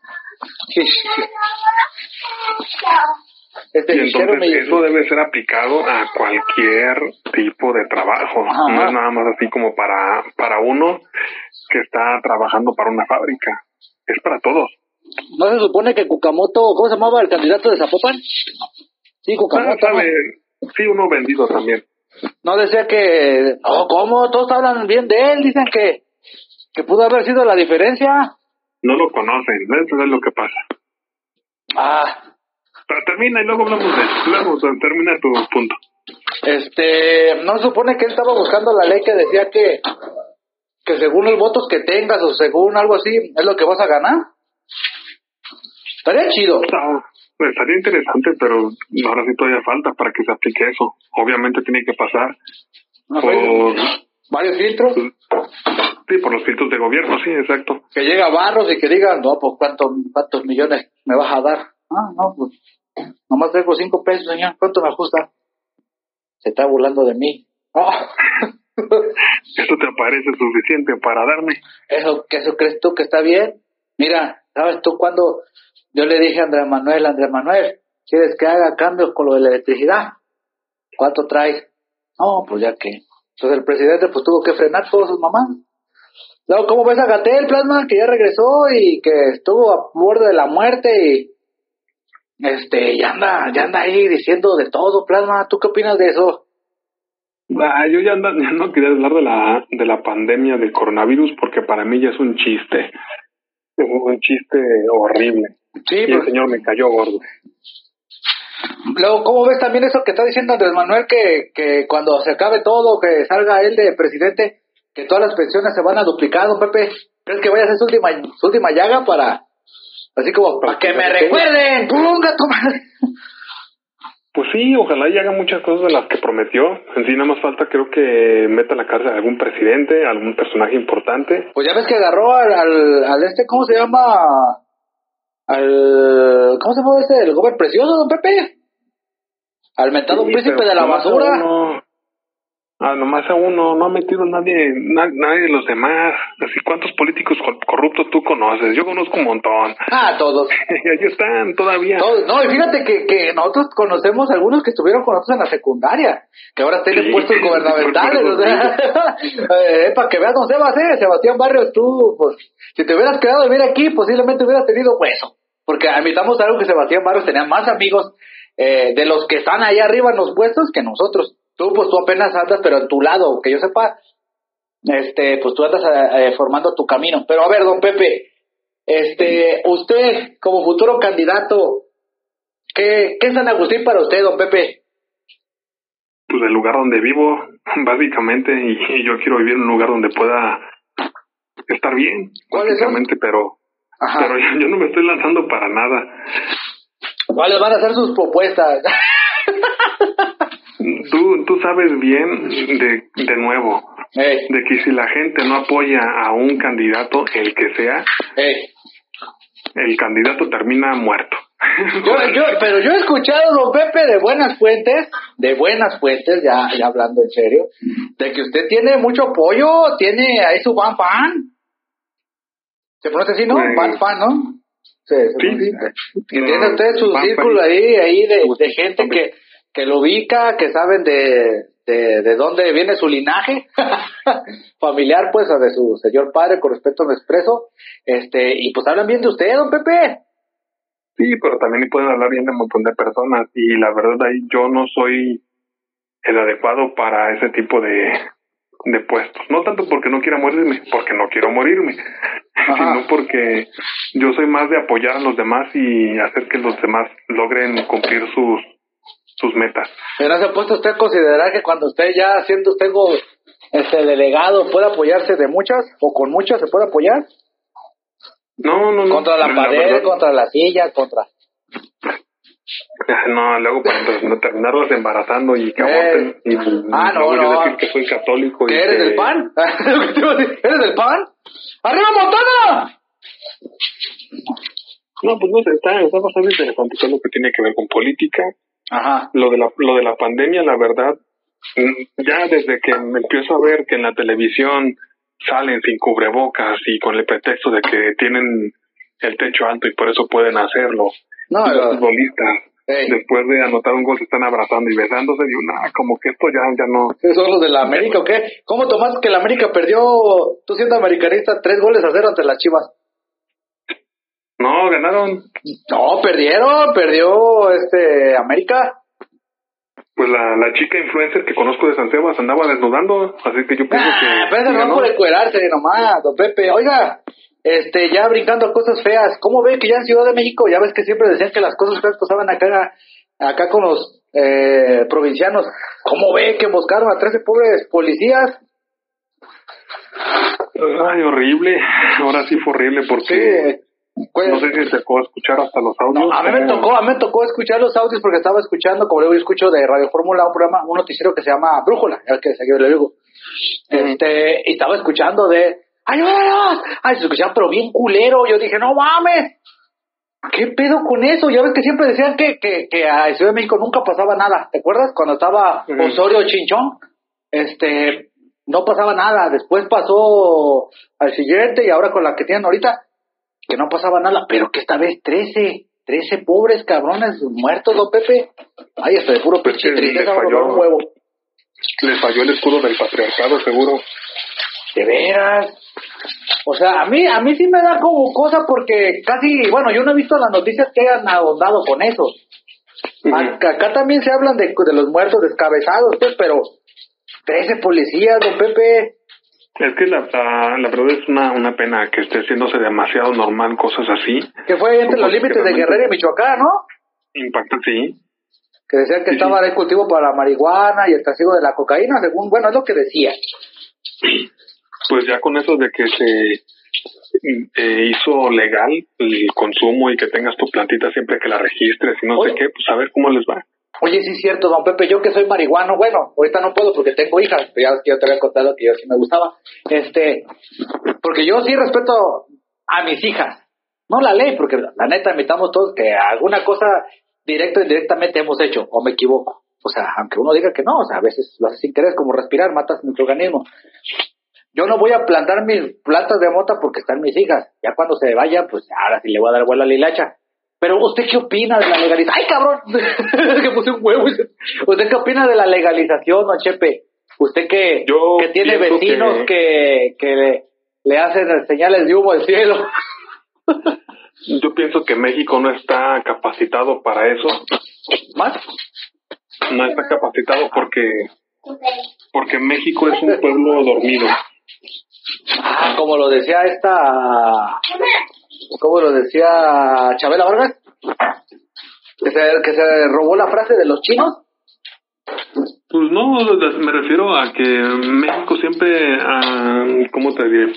Este Y entonces me- eso debe ser aplicado a cualquier tipo de trabajo. Ajá. No es nada más así como para, para uno que está trabajando para una fábrica. Es para todos. ¿No se supone que Cucamoto, ¿cómo se llamaba el candidato de Zapopan? Sí, Ah, Cucamoto. ¿no? sabe, sí, uno vendido también. No decía que, no, ¿cómo? Todos hablan bien de él, dicen que, que pudo haber sido la diferencia. No lo conocen. Eso es lo que pasa. Ah, Pero termina y luego hablamos de. Luego termina tu punto. este, no se supone que él estaba buscando la ley que decía que, que según los votos que tengas o según algo así, es lo que vas a ganar. Estaría chido. Está- estaría interesante, pero ahora sí todavía falta para que se aplique eso. Obviamente tiene que pasar No sé, por, varios filtros. sí, por los filtros de gobierno, sí, exacto. Que llega Barros y que digan, no, pues ¿cuántos, cuántos millones me vas a dar. Ah, no, pues nomás traigo cinco pesos, señor. ¿Cuánto me ajusta? Se está burlando de mí. Ah, ¿Esto te parece suficiente para darme? ¿Eso, ¿Eso crees tú que está bien? Mira, ¿sabes tú cuando yo le dije a Andrés Manuel, Andrés Manuel, ¿quieres que haga cambios con lo de la electricidad? ¿Cuánto traes? No, pues ya que. Entonces el presidente pues tuvo que frenar todas sus mamás. Luego, ¿cómo ves a Gatel, Plasma, que ya regresó y que estuvo a borde de la muerte y este, ya anda, ya anda ahí diciendo de todo, Plasma, ¿tú qué opinas de eso? Ah, yo ya, anda- ya no quería hablar de la, de la pandemia del coronavirus porque para mí ya es un chiste. Es un chiste horrible. Sí, Y el señor me cayó gordo. Luego, ¿cómo ves también eso que está diciendo Andrés Manuel que, que cuando se acabe todo, que salga él de presidente, que todas las pensiones se van a duplicar, don Pepe? ¿Crees que vaya a ser su última, su última llaga para, así como, para que me recuerden? ¡Punga, tu madre! Pues sí, ojalá y haga muchas cosas de las que prometió. En sí, nada más falta, creo que meta a la cárcel a algún presidente, a algún personaje importante. Pues ya ves que agarró al, al, al este, ¿cómo se llama? Al, ¿cómo se llama este? El gober precioso, don Pepe. Al mentado Sí, príncipe de la basura. uno- ah, nomás a uno, no ha metido nadie, na- nadie de los demás. Así, ¿cuántos políticos cor- corruptos tú conoces? Yo conozco un montón. Ah, todos. y ahí están todavía. Todos. No, y fíjate que, que nosotros conocemos algunos que estuvieron con nosotros en la secundaria, que ahora tienen Sí, puestos sí, gubernamentales. o sea, eh, para que veas, don Sebas, eh, Sebastián Barrios, tú, pues, si te hubieras quedado a vivir aquí, posiblemente hubieras tenido hueso. Porque admitamos algo que Sebastián Barros tenía más amigos eh, de los que están ahí arriba en los puestos que nosotros. Tú, pues tú apenas andas, pero en tu lado, que yo sepa, este, pues tú andas eh, formando tu camino. Pero a ver, don Pepe, este, usted como futuro candidato, ¿qué, qué es San Agustín para usted, don Pepe? Pues el lugar donde vivo, básicamente, y, y yo quiero vivir en un lugar donde pueda estar bien, básicamente, pero, Ajá. pero yo, yo no me estoy lanzando para nada. ¿Cuáles van a ser sus propuestas? Tú, tú sabes bien, de, de nuevo, Ey, de que si la gente no apoya a un candidato, el que sea, ey. el candidato termina muerto. Yo, yo, pero yo he escuchado, don Pepe, de buenas fuentes, de buenas fuentes, ya, ya hablando en serio, de que usted tiene mucho apoyo, tiene ahí su fan fan. ¿Se pronuncia así, no? Pues- Fan fan, ¿no? Sí, Sí. tiene usted su círculo ahí, ahí de, de gente que, que lo ubica, que saben de, de, de dónde viene su linaje familiar, pues, o de su señor padre, con respeto me expreso. Este, y pues hablan bien de usted, don Pepe. Sí, pero también pueden hablar bien de un montón de personas y la verdad ahí yo no soy el adecuado para ese tipo de, de puestos. No tanto porque no quiera morirme, porque no quiero morirme, Ajá. sino porque yo soy más de apoyar a los demás y hacer que los demás logren cumplir sus sus metas. Pero no se ha puesto usted a considerar que cuando usted ya siendo usted este delegado puede apoyarse de muchas o con muchas se puede apoyar No, no, no. contra la pared, verdad, contra la silla, contra No, luego para terminarlos embarazando y que Eh. aborten y Ah, no, yo no. decir que soy católico ¿Que y eres que- del pan? ¿Eres del pan? ¡Arriba Montana! No, pues no sé, está, está bastante interesante todo lo que tiene que ver con política. Ajá. Lo de la, lo de la pandemia, la verdad, mm, ya desde que me empiezo a ver que en la televisión salen sin cubrebocas y con el pretexto de que tienen el techo alto y por eso pueden hacerlo. No, los lo- futbolistas, Ey. después de anotar un gol, se están abrazando y besándose y una, como que esto ya, ya no. ¿Esos son los de la América o qué? ¿Cómo tomaste que la América perdió, tú siendo americanista, tres goles a cero ante las Chivas? No, ganaron. No, perdieron, perdió este América. Pues la, la chica influencer que conozco de San Sebas andaba desnudando, así que yo pienso Ah, que... pero no ganó. por encuerarse nomás, don Pepe. Oiga, este, ya brincando a cosas feas, ¿cómo ve que ya en Ciudad de México, ya ves que siempre decían que las cosas feas pasaban acá, acá con los eh, provincianos? ¿Cómo ve que buscaron a 13 pobres policías? Ay, horrible. Ahora sí fue horrible porque... pues, No sé si te puedo escuchar hasta los audios. no, a mí me como- tocó, a mí me tocó escuchar los audios porque estaba escuchando, como luego yo escucho de Radio Fórmula, un programa, un noticiero que se llama Brújula, ya que seguido le digo. Este, y estaba escuchando de, ¡ayúdanos! Ay, se escuchaba, pero bien culero. Yo dije, no mames, ¿qué pedo con eso? Ya ves que siempre decían que, que, que a Ciudad de México nunca pasaba nada. ¿Te acuerdas? Cuando estaba. Osorio Chinchón, este, no pasaba nada. Después pasó al siguiente y ahora con la que tienen ahorita, que no pasaba nada. Pero que esta vez 13, 13 pobres cabrones muertos, don Pepe. Ay, hasta de puro Pues pinche que tristeza, falló. un huevo. Les falló el escudo del patriarcado, seguro. De veras. O sea, a mí, a mí sí me da como cosa porque casi, bueno, yo no he visto las noticias que hayan ahondado con eso. Acá, acá también se hablan de, de los muertos descabezados, pues, pero 13 policías, don Pepe. Es que la, la, la verdad es una, una pena que esté haciéndose demasiado normal cosas así. Que fue entre los límites de Guerrero y Michoacán, ¿no? Impacta, sí. Que decían que Sí, estaba sí. el cultivo para la marihuana y el castigo de la cocaína, según, bueno, es lo que decía. Pues ya con eso de que se eh, hizo legal el consumo y que tengas tu plantita siempre que la registres y no Oye. sé qué, pues a ver cómo les va. Oye, sí es cierto, don Pepe, yo que soy marihuano, bueno, ahorita no puedo porque tengo hijas, pero ya yo te había contado que yo sí me gustaba. Este, porque yo sí respeto a mis hijas, no la ley, porque la neta admitamos todos que alguna cosa directa o indirectamente hemos hecho, o me equivoco. O sea, aunque uno diga que no, o sea, a veces lo haces sin querer, como respirar, matas microorganismos. Yo no voy a plantar mis plantas de mota porque están mis hijas. Ya cuando se vaya, pues ahora sí le voy a dar vuelo a la hilacha. Pero usted qué opina de la legalización? ¡Ay, cabrón! que puse un huevo. ¿Usted qué opina de la legalización, don Chepe? Usted que, Yo que tiene vecinos que, que le, le hacen señales de humo al cielo. Yo pienso que México no está capacitado para eso. ¿Más? No está capacitado porque porque México es un pueblo dormido. Ah, como lo decía esta... ¿Cómo lo decía Chabela Vargas? Que se, que se robó la frase de los chinos. Pues no, me refiero a que México siempre, ah, ¿cómo te diré?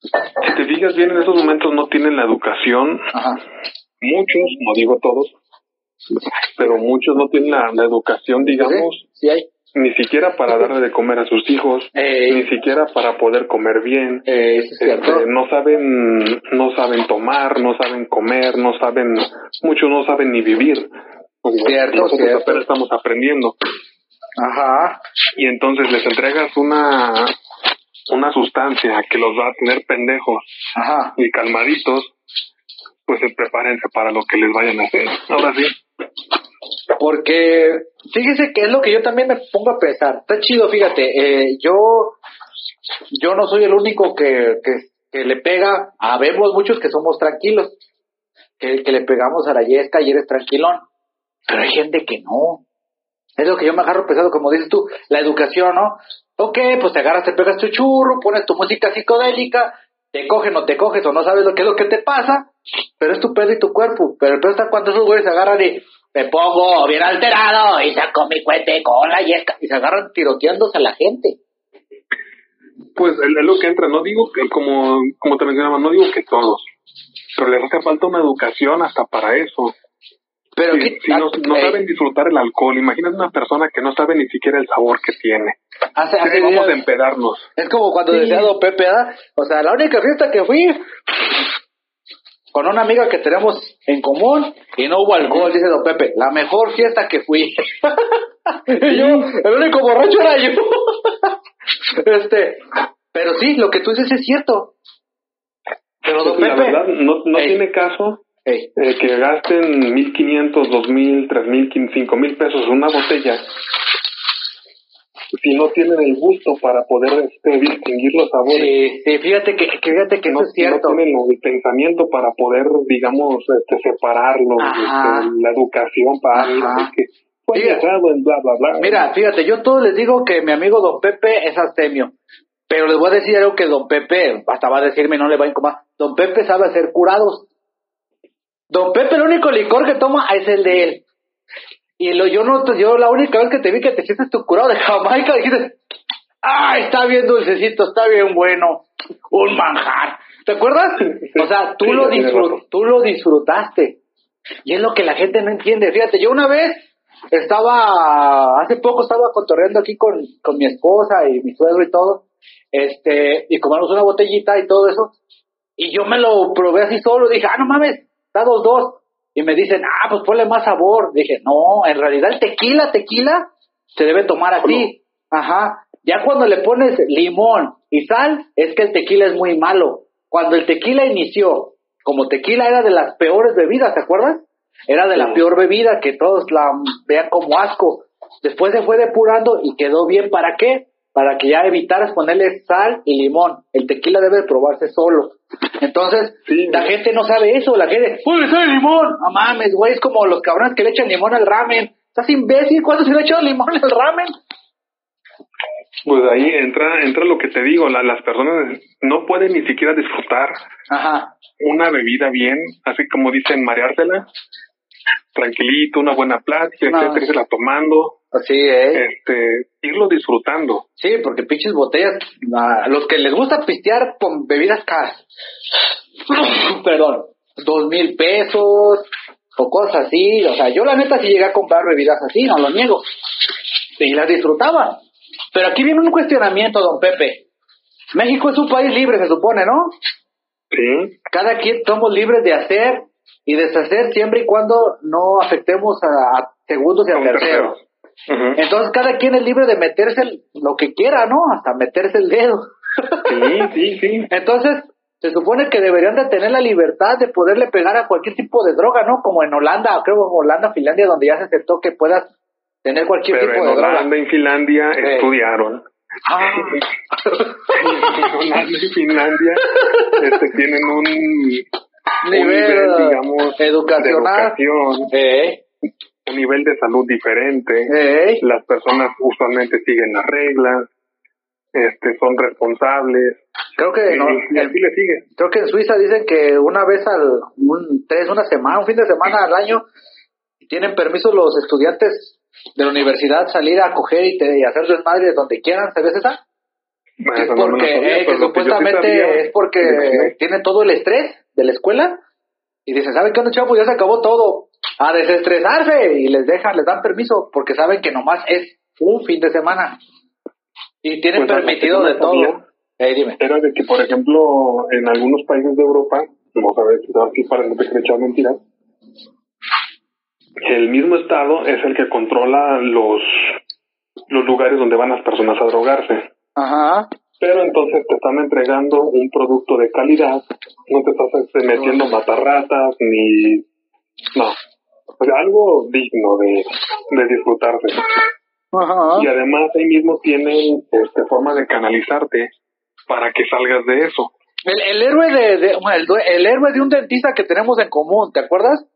Si te fijas bien, en estos momentos no tienen la educación. Ajá. Muchos, no digo todos, pero muchos no tienen la, la educación, digamos, Sí, hay. Ni siquiera para darle de comer a sus hijos, ni siquiera para poder comer bien. es. Este, no saben, no saben tomar, no saben comer, no saben, muchos no saben ni vivir. Cierto, nosotros cierto. apenas estamos aprendiendo. Ajá. Y entonces les entregas una, una sustancia que los va a tener pendejos Ajá. y calmaditos, pues prepárense para lo que les vayan a hacer. Ahora sí. Porque, fíjese que es lo que yo también me pongo a pensar. Está chido, fíjate. Eh, yo, yo no soy el único que, que, le pega. Habemos muchos que somos tranquilos. Que, que le pegamos a la yesca y eres tranquilón. Pero hay gente que no. Es lo que yo me agarro pesado, como dices tú, la educación, ¿no? Ok, pues te agarras, te pegas tu churro, pones tu música psicodélica, te cogen o te coges o no sabes lo que es lo que te pasa, pero es tu pedo y tu cuerpo. Pero el pedo está cuando esos güeyes se agarran y me pongo bien alterado y saco mi cuete con la yesca y se agarran tiroteándose a la gente. Pues es lo que entra. No digo que, como, como te mencionaba, no digo que todos. Pero les hace falta una educación hasta para eso. Pero si, si no, no saben disfrutar el alcohol, imagínate una persona que no sabe ni siquiera el sabor que tiene. hace, hace Sí, vamos días- a empedarnos. Es como cuando decía Don Pepe, ¿verdad? O sea, la única fiesta que fui con una amiga que tenemos en común y no hubo alcohol, dice Don Pepe. La mejor fiesta que fui. y yo, el único borracho era yo. este, pero sí, lo que tú dices es cierto. Pero Don Pues, la Pepe, verdad, no, no Ey. tiene caso Ey, eh, que gasten 1.500, 2.000, 3.000, 5.000 pesos en una botella si no tienen el gusto para poder este, distinguir los sabores. sí, sí, fíjate que, que fíjate que no, eso es cierto. no tienen el pensamiento para poder, digamos, este, separarlo, Ajá. este, la educación para que fue Mira. dejado en bla, bla, bla. Mira, fíjate, yo todos les digo que mi amigo Don Pepe es astemio. Pero les voy a decir algo que Don Pepe, hasta va a decirme, no le va a incomodar. Don Pepe sabe hacer curados. Don Pepe, el único licor que toma es el de él. Y lo, yo no, yo la única vez que te vi que te hiciste tu curado de Jamaica, dijiste, ¡ah, está bien dulcecito, está bien bueno! Un manjar. ¿Te acuerdas? O sea, tú, Sí, lo, disfrut- tú lo disfrutaste. Y es lo que la gente no entiende. Fíjate, yo una vez estaba, hace poco estaba cotorreando aquí con, con mi esposa y mi suegro y todo, este, y comimos una botellita y todo eso, y yo me lo probé así solo, dije, ah, no mames, está dos, dos, y me dicen, ah, pues ponle más sabor, dije, no, en realidad el tequila, tequila, se debe tomar así, ajá, ya cuando le pones limón y sal, es que el tequila es muy malo, cuando el tequila inició, como tequila era de las peores bebidas, ¿te acuerdas? Era de la peor bebida que todos la vean como asco. Después se fue depurando y quedó bien. ¿Para qué? Para que ya evitaras ponerle sal y limón. El tequila debe probarse solo. Entonces, Sí. la gente no sabe eso. La gente, ¡Uy, y limón! No mames, güey, es como los cabrones que le echan limón al ramen. ¿Estás imbécil? ¿Cuándo se le ha echado limón al ramen? Pues ahí entra, entra lo que te digo, la- las personas no pueden ni siquiera disfrutar Ajá. una bebida bien, así como dicen, mareársela, tranquilito, una buena plática, No. etcétera, irla tomando, Así, ¿eh? este, irlo disfrutando. Sí, porque pinches botellas, a los que les gusta pistear con bebidas caras, perdón, dos mil pesos o cosas así, o sea, yo la neta sí llegué a comprar bebidas así, no lo niego, y las disfrutaba. Pero aquí viene un cuestionamiento, don Pepe. México es un país libre, se supone, ¿no? Sí, Cada quien somos libres de hacer y deshacer siempre y cuando no afectemos a, a segundos y a terceros. Entonces cada quien es libre de meterse el- lo que quiera, ¿no? Hasta meterse el dedo. Sí, sí, sí. Entonces, se supone que deberían de tener la libertad de poderle pegar a cualquier tipo de droga, ¿no? Como en Holanda, creo en Holanda, Finlandia, donde ya se aceptó que puedas tener cualquier Pero tipo de droga. Holanda, en Finlandia, Sí. estudiaron. Ah. en Holanda y Finlandia este, tienen un, un Nivel, digamos, educacional. de educación, Eh, un nivel de salud diferente. Las personas usualmente siguen las reglas, este, son responsables. Creo que no, y, así le sigue. creo que en Suiza dicen que una vez al un tres una semana un fin de semana al año tienen permiso los estudiantes de la universidad salir a coger y, te, y hacer desmadre donde quieran ¿sabes esa? Bueno, es no porque sabía, eh, que pero lo que yo sí supuestamente es porque tienen todo el estrés de la escuela y dicen saben qué onda chavos ya se acabó todo a desestresarse y les dejan les dan permiso porque saben que nomás es un fin de semana. Y tienen Pues, permitido de todo. Eh, dime. Era de que, por ejemplo, en algunos países de Europa, no sabes si para no te echar mentiras, el mismo Estado es el que controla los, los lugares donde van las personas a drogarse. ajá. Pero entonces te están entregando un producto de calidad, no te estás metiendo matarratas ni... No, o sea, algo digno de, de disfrutarse. ajá Y además ahí mismo tienen este, forma de canalizarte para que salgas de eso. El, el héroe de, el, héroe de un dentista que tenemos en común, ¿te acuerdas?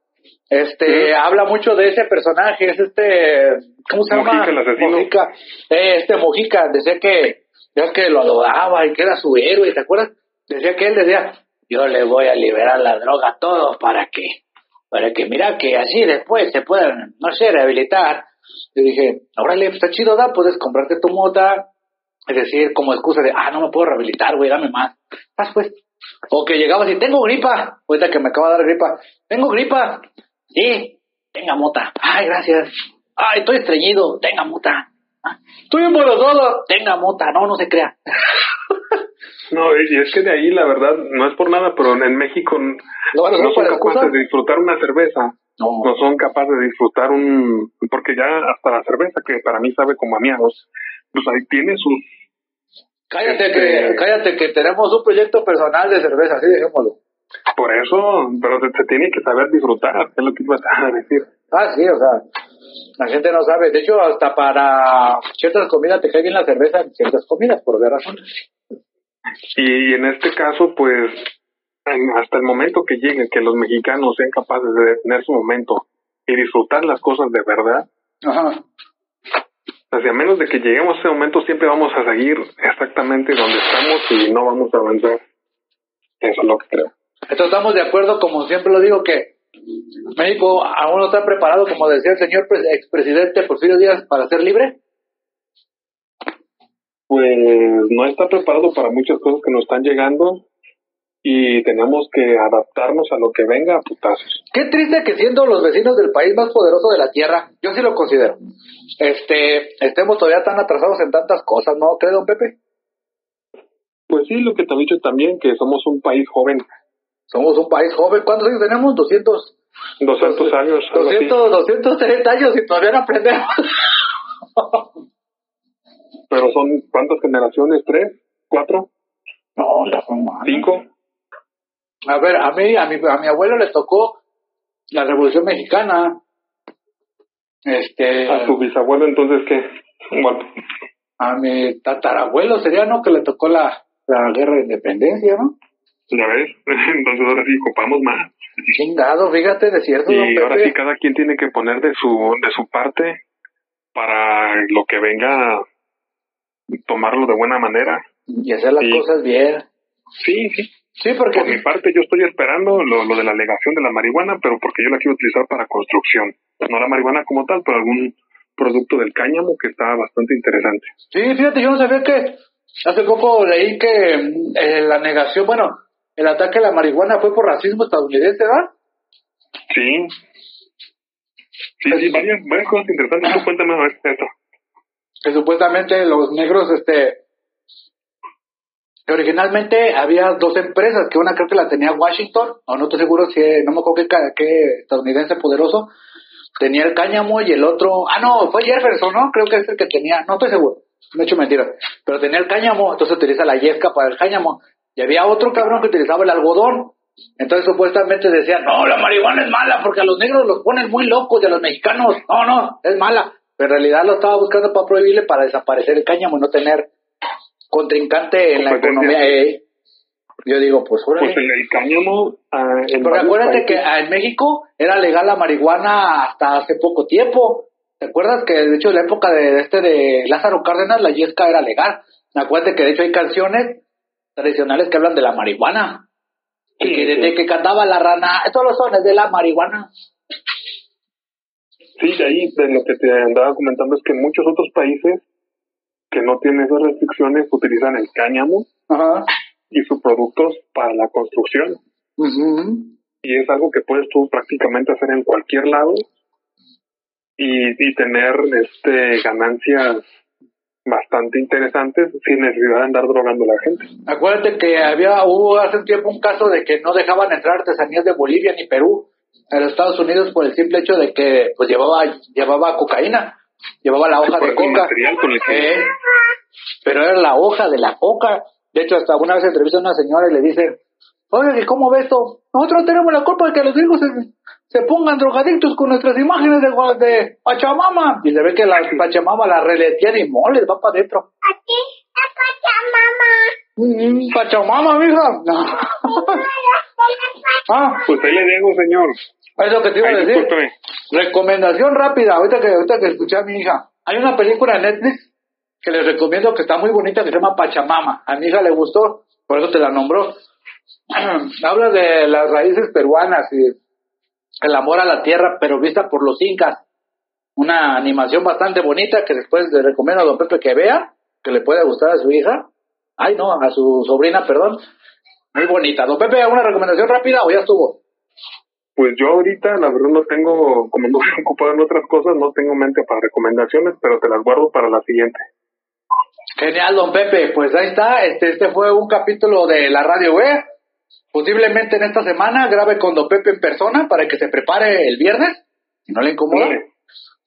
Este habla mucho de ese personaje, es este ¿cómo se llama? El. Mojica. Eh, este Mojica decía que ya que lo adoraba y que era su héroe, ¿te acuerdas? Decía que él decía, "Yo le voy a liberar la droga a todos para que para que mira que así después se puedan, no sé, rehabilitar." Le dije, "Órale, pues, está chido, da, puedes comprarte tu mota." Es decir, como excusa de, ah, no me puedo rehabilitar, güey, dame más. Pues. O que llegabas y tengo gripa. Ahorita que me acaba de dar gripa. Tengo gripa. Sí, tenga mota. Ay, gracias. Ay, estoy estreñido. Tenga mota. Estoy embarazada. Tenga mota. No, no se crea. No, y es que de ahí la verdad, no es por nada, pero en México n- ¿Lo van a usar no son capaces de disfrutar una cerveza. No. No son capaces de disfrutar un... Porque ya hasta la cerveza, que para mí sabe como a miados, pues ahí tiene sus... Cállate Este- que, cállate que tenemos un proyecto personal de cerveza, así dejémoslo. Por eso, pero se, se tiene que saber disfrutar, es lo que iba a decir. Ah, sí, o sea, la gente no sabe. De hecho, hasta para ciertas comidas te cae bien la cerveza en ciertas comidas, por qué razón. Y en este caso, pues, en- hasta el momento que lleguen, que los mexicanos sean capaces de detener su momento y disfrutar las cosas de verdad, Ajá. o sea, a menos de que lleguemos a ese momento, siempre vamos a seguir exactamente donde estamos y no vamos a avanzar. Eso es lo que creo. Entonces estamos de acuerdo, como siempre lo digo, que México aún no está preparado, como decía el señor pres- expresidente Porfirio Díaz, para ser libre. Pues no está preparado para muchas cosas que nos están llegando y tenemos que adaptarnos a lo que venga a putazos. Qué triste que siendo los vecinos del país más poderoso de la tierra, yo sí lo considero, este, estemos todavía tan atrasados en tantas cosas, ¿no cree, don Pepe? Pues sí, lo que te he dicho también, que somos un país joven, Somos un país joven, ¿cuántos años tenemos? 200, 200 años, algo así. 200, 230 años y todavía no aprendemos. Pero son, ¿cuántas generaciones? ¿Tres? ¿Cuatro? no, la forma. ¿Cinco? A ver, a mí, a mi, a mi abuelo le tocó la Revolución Mexicana. Este, ¿A tu bisabuelo entonces qué? A mi tatarabuelo sería, ¿no? Que le tocó la, la guerra de independencia, ¿no? ¿Ya ves? Entonces ahora sí ocupamos más. Chingado, fíjate, de cierto, don Y ahora sí cada quien tiene que poner de su, de su parte para lo que venga tomarlo de buena manera. Y hacer las cosas bien. Sí, sí. Sí, porque Por mi parte yo estoy esperando lo, lo de la alegación de la marihuana, pero porque yo la quiero utilizar para construcción. No la marihuana como tal, pero algún producto del cáñamo que está bastante interesante. Sí, fíjate, yo no sabía que hace poco leí que eh, la negación, bueno, el ataque a la marihuana fue por racismo estadounidense, ¿verdad? Sí. Sí, sí, varias, varias cosas interesantes. Tú cuéntame a ver esto. Que supuestamente los negros, este, originalmente había dos empresas, que una creo que la tenía Washington, o no estoy seguro si, no me acuerdo qué, estadounidense poderoso, tenía el cáñamo y el otro, ah no, fue Jefferson, ¿no? Creo que es el que tenía, no estoy seguro, me he hecho mentira, pero tenía el cáñamo, entonces utiliza la yesca para el cáñamo, y había otro cabrón que utilizaba el algodón, entonces supuestamente decían, no, la marihuana es mala porque a los negros los ponen muy locos y a los mexicanos, no, no, es mala, pero en realidad lo estaba buscando para prohibirle para desaparecer el cáñamo y no tener contrincante en la economía. eh. Yo digo, pues, órale. Pues el, el cáñamo. ah, en Porque acuérdate que ah, en México era legal la marihuana hasta hace poco tiempo. ¿Te acuerdas que de hecho en la época de, de este de Lázaro Cárdenas la yesca era legal? Acuérdate que de hecho hay canciones tradicionales que hablan de la marihuana. Sí, y desde sí. que cantaba la rana, estos los sones de la marihuana. Sí, de ahí de lo que te andaba comentando es que en muchos otros países que no tienen esas restricciones utilizan el cáñamo Ajá. y sus productos para la construcción. Y es algo que puedes tú prácticamente hacer en cualquier lado y, y tener este ganancias bastante interesantes sin necesidad de andar drogando a la gente. Acuérdate que había hubo hace tiempo un caso de que no dejaban entrar artesanías de Bolivia ni Perú a los Estados Unidos por el simple hecho de que pues llevaba llevaba cocaína, llevaba la hoja de coca. material con el que- Eh, pero era la hoja de la coca. De hecho, hasta una vez entrevista a una señora y le dice, oye, ¿y ¿cómo ves esto? Nosotros tenemos la culpa de que los gringos se, se pongan drogadictos con nuestras imágenes de, de Pachamama. Y se ve que la Pachamama la reletean y moles, va para adentro. Aquí está Pachamama. Mm, Pachamama, mija. ah, Pues ahí le dejo, señor. es lo que te iba a decir. discúlpeme. Recomendación rápida, ahorita que, ahorita que escuché a mi hija. Hay una película en Netflix que les recomiendo que está muy bonita que se llama Pachamama. A mi hija le gustó, por eso te la nombró. Habla de las raíces peruanas y el amor a la tierra, pero vista por los incas. Una animación bastante bonita que después le recomiendo a don Pepe que vea, que le pueda gustar a su hija. Ay, no, a su sobrina, perdón. Muy bonita. Don Pepe, ¿alguna recomendación rápida o ya estuvo? Pues yo ahorita, la verdad, no tengo, como no estoy ocupado en otras cosas, no tengo mente para recomendaciones, pero te las guardo para la siguiente. Genial, don Pepe. Pues ahí está. Este, este fue un capítulo de la Radio web. Posiblemente en esta semana grabe con don Pepe en persona para que se prepare el viernes. Si no le incomoda.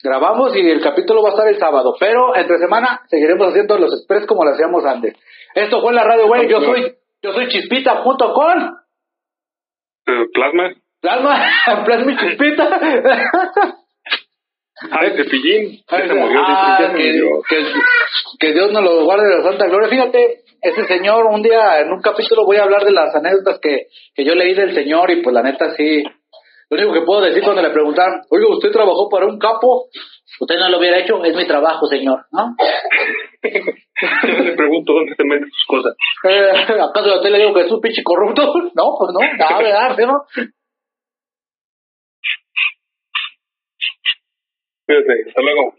Grabamos y el capítulo va a estar el sábado. Pero entre semana seguiremos haciendo los express como lo hacíamos antes. Esto fue la Radio web. Yo soy, yo soy Chispita junto con Eh, Plasma. Plasma, Plasma y Chispita. Ay, Cepillín. Se Ah, se que, murió. que, que Dios nos lo guarde de la santa gloria. Fíjate, ese señor, un día en un capítulo voy a hablar de las anécdotas que, que yo leí del señor y pues la neta sí. Lo único que puedo decir cuando le preguntaron, oiga, ¿usted trabajó para un capo? Usted no lo hubiera hecho, es mi trabajo, señor, ¿no? Yo le pregunto dónde se meten sus cosas. Eh, ¿Acaso usted le digo que es un pinche corrupto? No, pues no, nada, ¿verdad? ¿no? Fíjate, hasta luego.